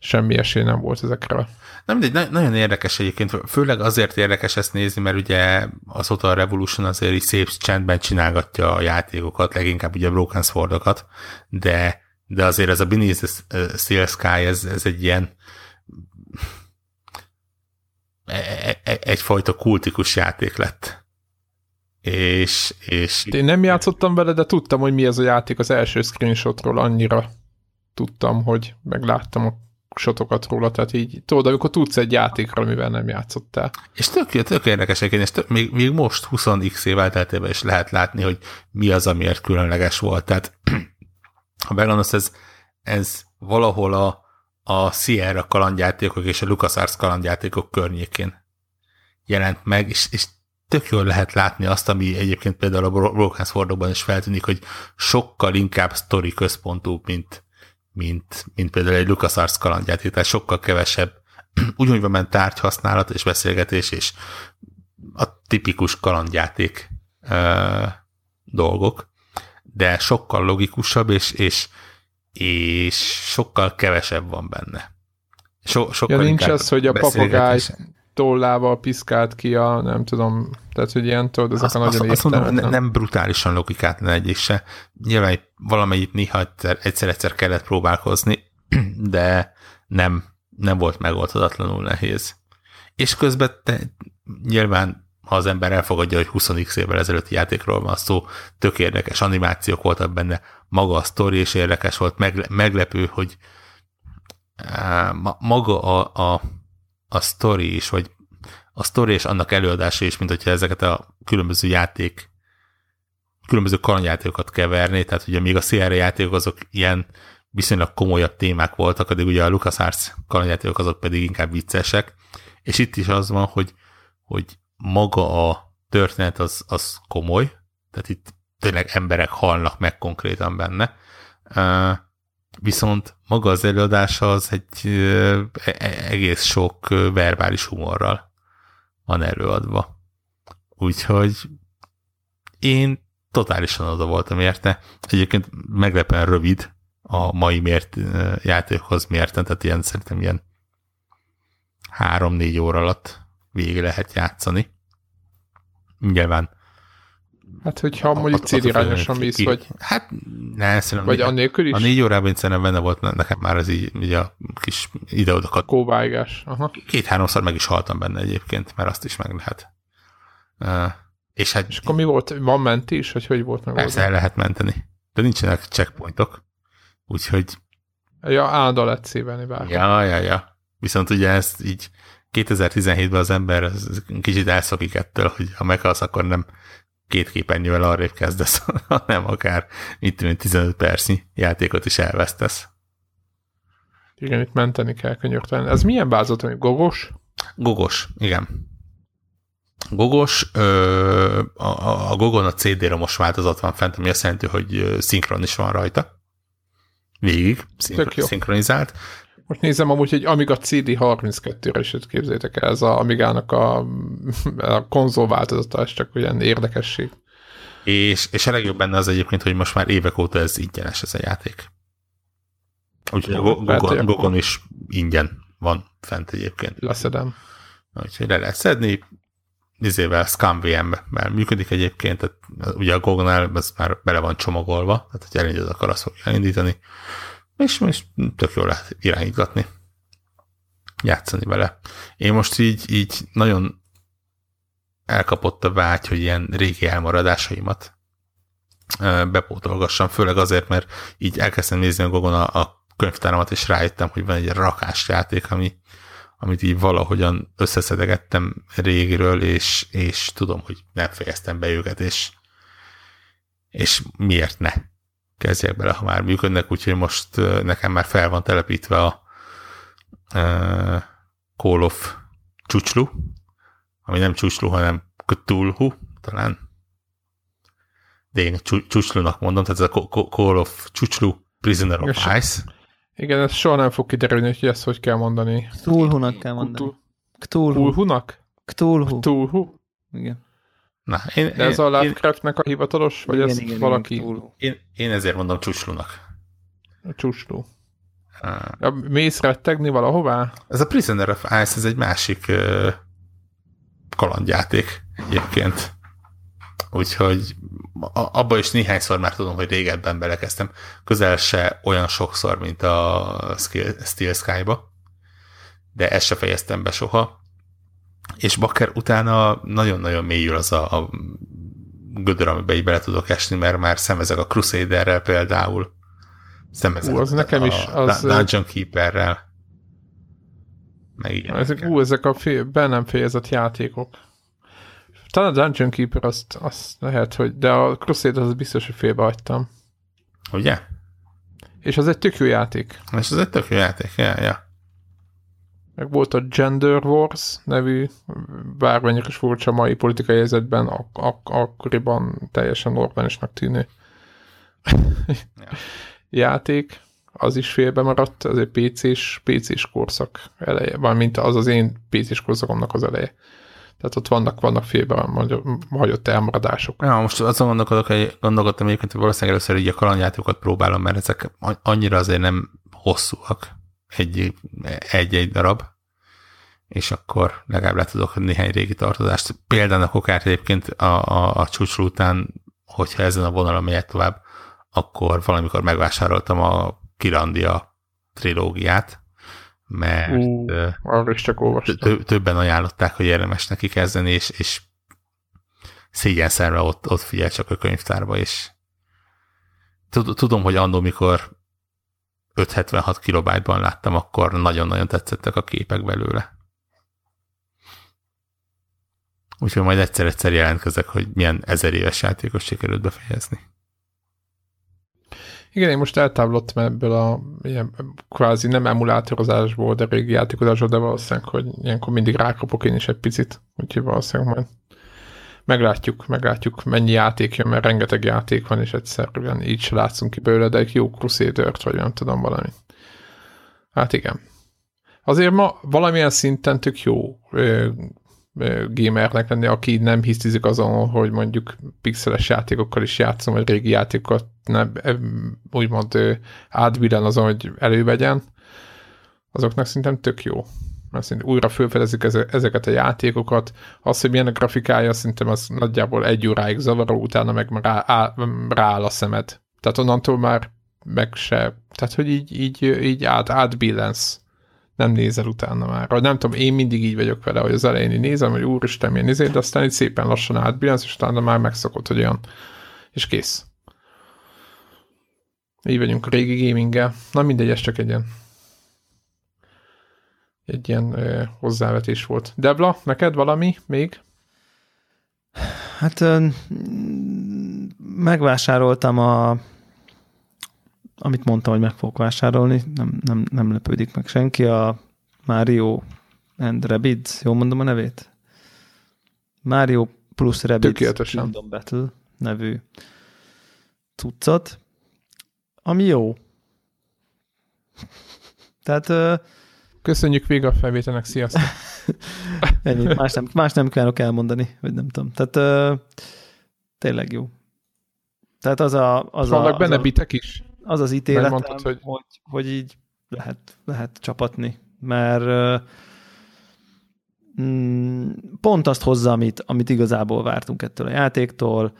Semmi esély nem volt ezekre. Nem, na- nagyon érdekes egyébként, főleg azért érdekes ezt nézni, mert ugye azóta a Revolution azért is szép csendben csinálgatja a játékokat, leginkább ugye Broken Swordokat, de de azért ez a Beneath the Steel Sky, ez, ez egy ilyen egyfajta kultikus játék lett. És, és... Én nem játszottam vele, de tudtam, hogy mi ez a játék az első screenshotról annyira tudtam, hogy megláttam a sotokat róla, tehát így tudod, amikor tudsz egy játékról, amivel nem játszottál. És tök, tök érdekes, és tök, még, még most 20x év elteltében is lehet látni, hogy mi az, amiért különleges volt. Tehát *clears throat* ha megmondasz, ez, ez valahol a, a Sierra kalandjátékok és a LucasArts kalandjátékok környékén jelent meg, és, és tök jól lehet látni azt, ami egyébként például a Broken Swordokban is feltűnik, hogy sokkal inkább sztori központú, mint, mint, mint például egy LucasArts kalandjáték, tehát sokkal kevesebb *clears throat* ugyanúgy van ment tárgyhasználat és beszélgetés, és a tipikus kalandjáték ö, dolgok, de sokkal logikusabb, és, és, és sokkal kevesebb van benne. So, sokkal ja, nincs az, hogy a papagáj tollával piszkált ki a, nem tudom, tehát, hogy ilyen, tudod, ezek azt, a nagyon azt, azt mondom, nem, nem brutálisan logikátlan egyik se. Nyilván valamelyik néha egyszer-egyszer kellett próbálkozni, *clears throat* de nem, nem volt megoldhatatlanul nehéz. És közben te, nyilván ha az ember elfogadja, hogy 20x évvel ezelőtti játékról van szó, tök érdekes animációk voltak benne, maga a sztori is érdekes volt, megle, meglepő, hogy maga a, a, a sztori is, vagy a sztori és annak előadása is, mint hogyha ezeket a különböző játék, különböző kalandjátékokat keverné, tehát ugye még a CR játékok azok ilyen viszonylag komolyabb témák voltak, addig ugye a LucasArts kalandjátékok azok pedig inkább viccesek, és itt is az van, hogy, hogy maga a történet az, az komoly, tehát itt tényleg emberek halnak meg konkrétan benne, viszont maga az előadása az egy e, e, egész sok verbális humorral van előadva. Úgyhogy én totálisan oda voltam érte. Egyébként meglepően rövid a mai mért játékhoz mérten, tehát ilyen szerintem ilyen három-négy óra alatt végig lehet játszani. Nyilván Hát, hogyha mondjuk célirányosan mész, vagy... Hát, ne, szerintem... Vagy annélkül is? A négy órában szerintem benne volt nekem már az így, így a kis ide-oda Kóvágás. Aha. Két-háromszor meg is haltam benne egyébként, mert azt is meg lehet. Uh, és hát... És akkor mi volt? Van menti is, hogy volt meg? Persze el lehet menteni. De nincsenek checkpointok. Úgyhogy... Ja, állandó lett szívelni bár. Ja, ja, ja. Viszont ugye ezt így 2017-ben az ember kicsit elszokik ettől, hogy ha meghalsz, akkor nem két képernyővel arrébb kezdesz, *laughs* hanem akár tudom, 15 percnyi játékot is elvesztesz. Igen, itt menteni kell könyörtelen. Ez milyen bázat, hogy gogos? Gogos, igen. Gogos, ö, a, a Gogon a CD-romos változat van fent, ami azt jelenti, hogy szinkron is van rajta. Végig, szinkro, szinkronizált. Most nézem amúgy, hogy Amiga CD32-re is képzeljétek el, ez a Amigának a, a konzol változata, ez csak olyan érdekesség. És, és a legjobb benne az egyébként, hogy most már évek óta ez ingyenes ez a játék. Úgyhogy a Gogon, Gogon is ingyen van fent egyébként. Leszedem. Úgyhogy le lehet szedni, izével ScumVM-mel működik egyébként, tehát ugye a Gogon ez már bele van csomagolva, tehát hogy elindítod, akar azt fogja elindítani és, és tök jól lehet irányítgatni, játszani vele. Én most így, így nagyon elkapott a vágy, hogy ilyen régi elmaradásaimat bepótolgassam, főleg azért, mert így elkezdtem nézni a Gogon a, a könyvtáramat, és rájöttem, hogy van egy rakás játék, ami, amit így valahogyan összeszedegettem régiről, és, és tudom, hogy nem fejeztem be őket, és, és miért ne kezdjek bele, ha már működnek, úgyhogy most nekem már fel van telepítve a uh, Call of Csúcslu, ami nem Csúcslu, hanem Cthulhu, talán. De én Csúcslunak mondom, tehát ez a Call of Csúcslu Prisoner of Igen, Ice. Igen, ez soha nem fog kiderülni, hogy ezt hogy kell mondani. Cthulhu-nak kell mondani. Cthulhu. Cthulhu-nak? Cthulhu. Cthulhu. Igen. Na, én, De ez én, a Lovecraftnek a hivatalos, vagy igen, ez igen, valaki? Igen, én, én ezért mondom csúcslunak. A csúcsló. Uh, mész rettegni valahová? Ez a Prisoner of Ice, ez egy másik uh, kalandjáték egyébként. Úgyhogy abba is néhányszor már tudom, hogy régebben belekezdtem, közel se olyan sokszor, mint a Steel Sky-ba, de ezt se fejeztem be soha. És Bakker utána nagyon-nagyon mélyül az a, a gödör, amiben így bele tudok esni, mert már szemezek a Crusaderrel például, szemezek Ú, az a, nekem a is, az- Dungeon Keeperrel, meg igen. Ezek, ú, ezek a fél, be nem fejezett játékok. Talán a Dungeon Keeper azt, azt lehet, hogy, de a Crusader az biztos, hogy félbe hagytam. Ugye? És az egy tök jó játék. És ez egy tök jó játék, ja, ja. Meg volt a Gender Wars nevű, bármennyire is furcsa mai politikai helyzetben, ak- ak- akkoriban teljesen normálisnak tűnő Ja. *laughs* játék. Az is félbe maradt, az egy PC-s, PC-s korszak eleje, van, mint az az én PC-s korszakomnak az eleje. Tehát ott vannak, vannak félbe hagyott elmaradások. Ja, most azon gondolkodok, hogy gondolkodtam egyébként, hogy valószínűleg először így a kalandjátékokat próbálom, mert ezek annyira azért nem hosszúak, egy-egy darab, és akkor legalább le tudok néhány régi tartozást. Például a kokát egyébként a, a, a csúcsról után, hogyha ezen a vonalon megyek tovább, akkor valamikor megvásároltam a Kirandia trilógiát, mert Ú, Arra is csak olvastam. Többen ajánlották, hogy érdemes neki kezdeni, és, és szégyen szerve ott, ott figyel csak a könyvtárba, és tud- tudom, hogy annó, mikor 576 kilobájtban láttam, akkor nagyon-nagyon tetszettek a képek belőle. Úgyhogy majd egyszer-egyszer jelentkezek, hogy milyen ezer éves játékot sikerült befejezni. Igen, én most eltávolodtam ebből a ilyen, kvázi nem emulátorozásból, de régi játékozásból, de valószínűleg, hogy ilyenkor mindig rákapok én is egy picit, úgyhogy valószínűleg majd meglátjuk, meglátjuk, mennyi játék jön, mert rengeteg játék van, és egyszerűen így se látszunk ki belőle, de egy jó crusader vagy nem tudom valami. Hát igen. Azért ma valamilyen szinten tök jó ö, ö, gamernek lenni, aki nem hisztizik azon, hogy mondjuk pixeles játékokkal is játszom, vagy régi játékokat nem, em, úgymond átbillen azon, hogy elővegyen, azoknak szerintem tök jó. Mert szerintem újra felfedezik eze- ezeket a játékokat. Az, hogy milyen a grafikája, szerintem az nagyjából egy óráig zavaró, utána meg rá, á, rááll a szemed. Tehát onnantól már meg se, tehát hogy így, így, így át, átbillensz nem nézel utána már. Vagy nem tudom, én mindig így vagyok vele, hogy az elején így nézem, hogy úristen, milyen izé, de aztán így szépen lassan átbillensz, és utána már megszokott, hogy olyan, és kész. Így vagyunk a régi gaminggel. Na mindegy, ez csak egy ilyen egy ilyen ö, hozzávetés volt. Debla, neked valami még? Hát ö, megvásároltam a amit mondtam, hogy meg fogok vásárolni, nem, nem, nem lepődik meg senki, a Mario and Rabbids, jól mondom a nevét? Mario plus Rabbids. Kingdom Battle nevű cuccot, ami jó. *laughs* Tehát Köszönjük vége a felvételnek, sziasztok! *laughs* Ennyi, más nem, más nem kívánok elmondani, vagy nem tudom. Tehát ö, tényleg jó. Tehát az a, az, a, Vannak az, benne a, bitek is? az, az ítéletem, mondtad, hogy... hogy- Hogy, így lehet, lehet csapatni, mert ö, mm, pont azt hozza, amit, amit igazából vártunk ettől a játéktól.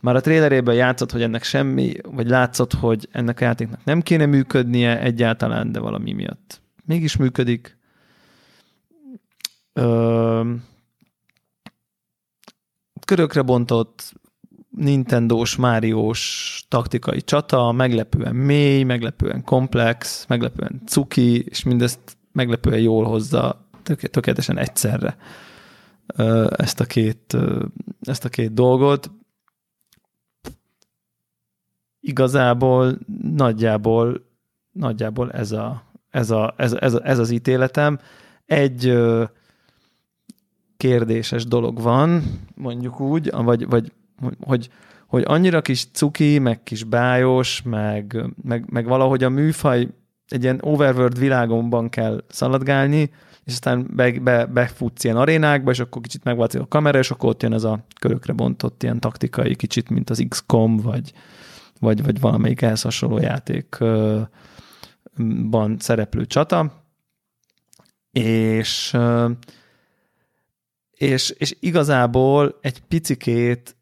Már a trailerében játszott, hogy ennek semmi, vagy látszott, hogy ennek a játéknak nem kéne működnie egyáltalán, de valami miatt mégis működik. Körökre bontott Nintendo-s, Mario-s taktikai csata, meglepően mély, meglepően komplex, meglepően cuki, és mindezt meglepően jól hozza tök- tökéletesen egyszerre ezt a két, ezt a két dolgot. Igazából nagyjából, nagyjából ez, a, ez, a, ez, ez, ez az ítéletem. Egy ö, kérdéses dolog van, mondjuk úgy, vagy, vagy hogy, hogy annyira kis cuki, meg kis bájos, meg, meg, meg valahogy a műfaj egy ilyen overworld világomban kell szaladgálni, és aztán be, be, befutsz ilyen arénákba, és akkor kicsit megváltozik a kamera, és akkor ott jön ez a körökre bontott ilyen taktikai, kicsit, mint az XCOM, vagy, vagy, vagy valamelyik ehhez hasonló játékban szereplő csata. És, és, és igazából egy picikét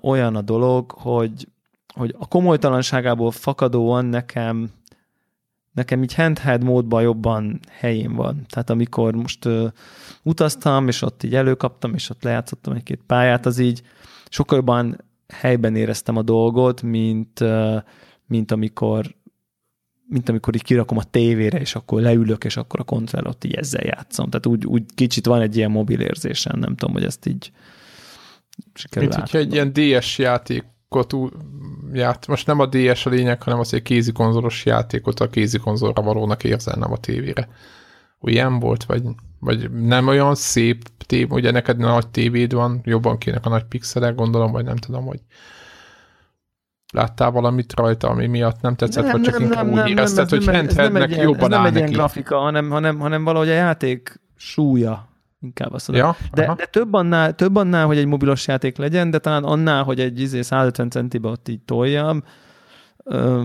olyan a dolog, hogy, hogy a komolytalanságából fakadóan nekem nekem így handheld módban jobban helyén van. Tehát amikor most uh, utaztam, és ott így előkaptam, és ott lejátszottam egy-két pályát, az így sokkal jobban helyben éreztem a dolgot, mint, uh, mint amikor mint amikor így kirakom a tévére, és akkor leülök, és akkor a kontroll ott így ezzel játszom. Tehát úgy, úgy kicsit van egy ilyen mobil érzésem, nem tudom, hogy ezt így sikerül Mint hogyha egy ilyen DS játékot ját, most nem a DS a lényeg, hanem az egy kézikonzolos játékot a kézikonzolra valónak érzel, nem a tévére. Olyan volt, vagy, vagy nem olyan szép tév, ugye neked nagy tévéd van, jobban kének a nagy pixelek, gondolom, vagy nem tudom, hogy Láttál valamit rajta, ami miatt nem tetszett, nem, vagy csak nem, inkább nem, úgy nem, érezted, nem, hogy handheldnek jobban áll nem egy ilyen grafika, hanem, hanem, hanem valahogy a játék súlya inkább azt ja, de, de több, annál, több annál, hogy egy mobilos játék legyen, de talán annál, hogy egy izé 150 centibe ott így toljam,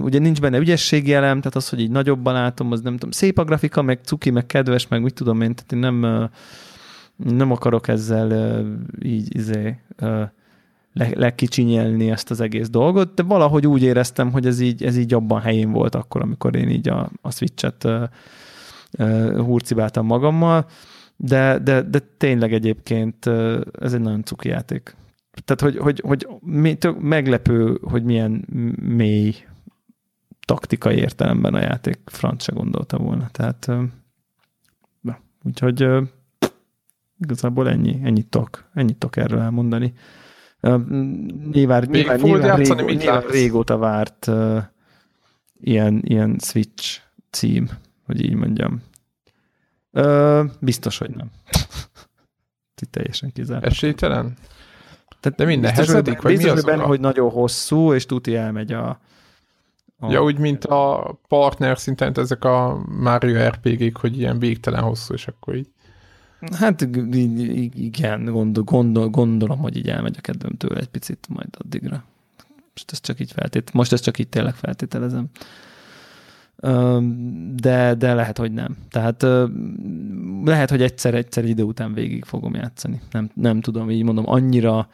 ugye nincs benne ügyességi elem, tehát az, hogy így nagyobban látom, az nem tudom, szép a grafika, meg cuki, meg kedves, meg mit tudom én, tehát én nem, nem akarok ezzel így izé, le, lekicsinyelni ezt az egész dolgot, de valahogy úgy éreztem, hogy ez így, ez így jobban helyén volt akkor, amikor én így a, a Switch-et uh, uh, hurcibáltam magammal, de, de, de tényleg egyébként uh, ez egy nagyon cuki játék. Tehát, hogy, hogy, hogy tök meglepő, hogy milyen mély taktikai értelemben a játék, franc se gondolta volna. Tehát, uh, úgyhogy igazából ennyi, ennyit tudok, ennyit tudok erről elmondani. Nyilván, nyilván, nyilván, régó, nyilván régóta várt uh, ilyen, ilyen Switch cím, hogy így mondjam. Uh, biztos, hogy nem. *laughs* Itt teljesen kizárt. Esélytelen? Tehát De minden nehezedik, vagy biztos, mi az benne, hogy nagyon hosszú, és tuti elmegy a, a... Ja, úgy, mint a partner szinten, ezek a Mario RPG-k, hogy ilyen végtelen hosszú, és akkor így Hát igen, gondol, gondol, gondolom, hogy így elmegy a kedvem tőle egy picit majd addigra. Most ezt csak így feltét, most ezt csak így tényleg feltételezem. De, de lehet, hogy nem. Tehát lehet, hogy egyszer, egyszer idő után végig fogom játszani. Nem, nem tudom, így mondom, annyira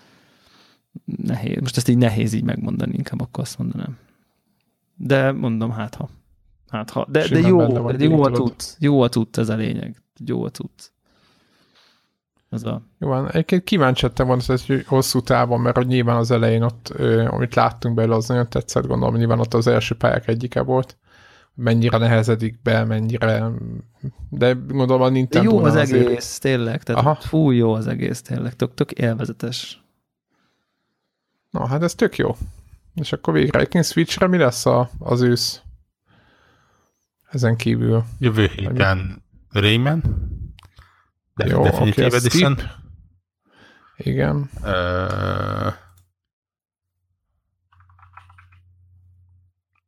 nehéz. Most ezt így nehéz így megmondani, inkább akkor azt mondanám. De mondom, hát ha. Hát ha. De, de jó, jó a tudsz. Jó a tudsz, ez a lényeg. Jó a tudsz. Ez a... Jó van, egyébként kíváncsi lettem volna hogy hosszú távon, mert hogy nyilván az elején ott, amit láttunk belőle, az nagyon tetszett, gondolom, nyilván ott az első pályák egyike volt, mennyire nehezedik be, mennyire, de gondolom a Nintendo Jó az azért... egész, tényleg, tehát Aha. fú, jó az egész, tényleg, tök, tök élvezetes. Na, hát ez tök jó. És akkor végre egyébként Switchre mi lesz a, az ősz? Ezen kívül. Jövő héten Rayman. De, Jó, Definitive okay, Edition. Igen. Uh,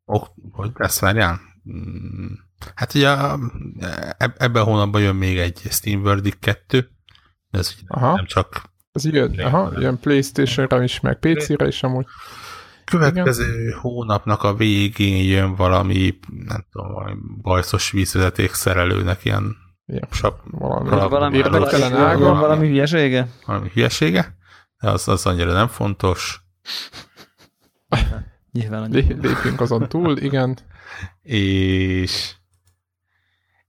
oh, hogy lesz, várjál? Hmm. Hát ugye ebben a hónapban jön még egy Steam Verdict 2, de ez aha. nem csak... Ez jön, aha, jön Playstation-ra is, meg PC-re is amúgy. Következő Igen. hónapnak a végén jön valami, nem tudom, valami bajszos vízvezeték szerelőnek ilyen Ja. Sap, valami, valami, valami, érdektelen ága. Valami, valami hülyesége? Valami hülyesége, de az, az annyira nem fontos. Nyilván Lépjünk azon túl, igen. És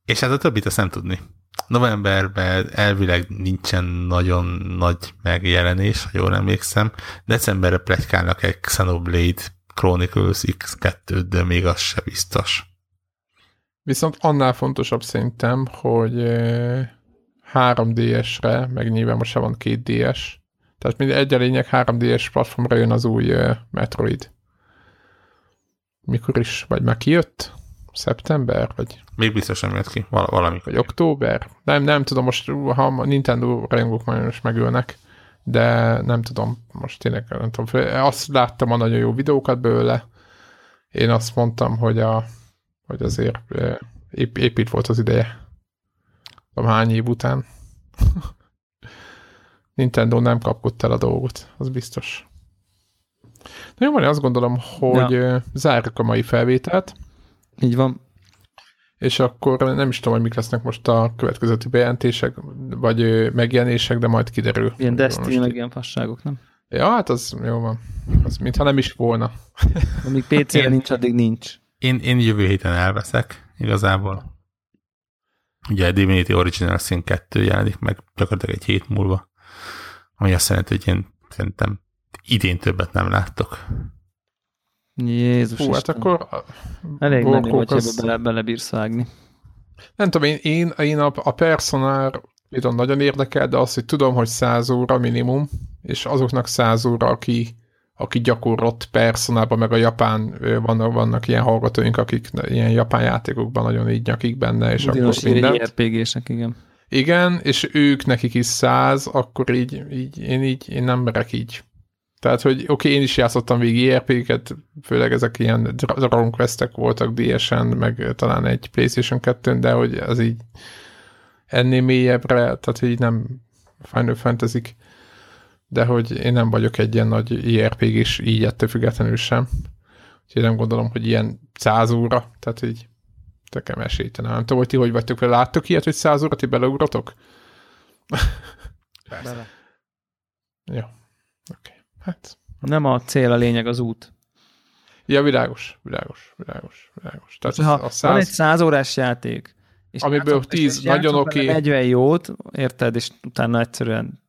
és hát a többit azt nem tudni. Novemberben elvileg nincsen nagyon nagy megjelenés, ha jól emlékszem. Decemberre plegykálnak egy Xenoblade Chronicles X2, de még az se biztos. Viszont annál fontosabb szerintem, hogy 3DS-re, meg nyilván most se van 2DS, tehát mind egy a lényeg 3DS platformra jön az új Metroid. Mikor is? Vagy már kijött? Szeptember? Vagy... Még biztos nem jött ki. Val- valami. Vagy október? Nem, nem tudom, most ha Nintendo rajongók majd most megölnek, de nem tudom, most tényleg nem tudom. Azt láttam a nagyon jó videókat belőle. Én azt mondtam, hogy a hogy azért épp, épp itt volt az ideje. Nem hány év után. *laughs* Nintendo nem kapott el a dolgot, az biztos. Na jó, van, azt gondolom, hogy ja. zárjuk a mai felvételt. Így van. És akkor nem is tudom, hogy mik lesznek most a következő bejelentések, vagy megjelenések, de majd kiderül. Ilyen Destiny, meg ilyen fasságok, nem? Ja, hát az jó van. Az mintha nem is volna. Amíg PC-re nincs, addig nincs. Én, én jövő héten elveszek, igazából. Ugye a Divinity Original Sin 2 jelenik meg gyakorlatilag egy hét múlva, ami azt jelenti, hogy én szerintem idén többet nem láttok. Jézus Hú, hát akkor Elég menni, Warhawk hogy az- bele, belebírsz vágni. nem tudom, én, én, én a, a personál nagyon érdekel, de azt, hogy tudom, hogy 100 óra minimum, és azoknak 100 óra, aki, aki gyakorlott personálban, meg a japán, vannak, vannak ilyen hallgatóink, akik ilyen japán játékokban nagyon így nyakik benne, és Dinos akkor mindent. RPG-sek, igen. Igen, és ők nekik is száz, akkor így, így én így, én nem merek így. Tehát, hogy oké, okay, én is játszottam végig IRP-ket, főleg ezek ilyen Dra- Dragon Quest-ek voltak DS-en, meg talán egy PlayStation 2 de hogy az így ennél mélyebbre, tehát így nem Final fantasy de hogy én nem vagyok egy ilyen nagy IRPG-s így ettől függetlenül sem. Úgyhogy nem gondolom, hogy ilyen száz óra, tehát így nekem esélytelen. Nem tudom, hogy ti hogy vagytok vele. Láttok ilyet, hogy száz óra, ti beleugratok? Bele. Jó. Oké. Okay. Hát, Nem a cél, a lényeg az út. ja, világos, világos, világos, világos. Tehát Ha a van egy száz, száz órás játék, és Amiből játszok- 10 és nagyon oké. 40 jót, érted, és utána egyszerűen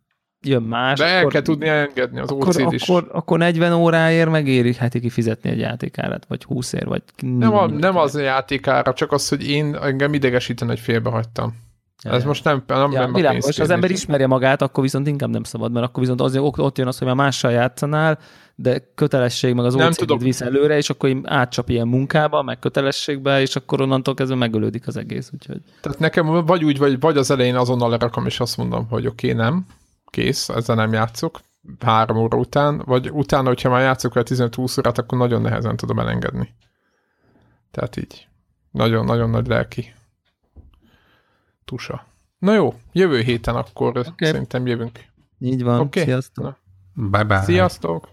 jön más. de el akkor- kell tudni engedni az akkor, OC-t is. akkor, akkor 40 óráért megéri heti kifizetni egy játékárat, vagy 20 ér, vagy... Nem, a, nem az a játékára, csak az, hogy én engem idegesíten, hogy félbehagytam. Ja, Ez ja. most nem, nem, Ja, nem világos, az ember ismerje magát, akkor viszont inkább nem szabad, mert akkor viszont az, ott, jön az, hogy már mással játszanál, de kötelesség meg az Nem tudok. visz előre, és akkor átcsap ilyen munkába, meg kötelességbe, és akkor onnantól kezdve megölődik az egész, úgyhogy... Tehát nekem vagy úgy, vagy, vagy az elején azonnal lerakom, és azt mondom, hogy oké, okay, nem, kész, ezzel nem játszok, három óra után, vagy utána, hogyha már játszok vele 15-20 órát, akkor nagyon nehezen tudom elengedni. Tehát így, nagyon-nagyon nagy lelki tusa. Na jó, jövő héten akkor okay. szerintem jövünk. Így van, Oké. sziasztok! Bye-bye. Sziasztok!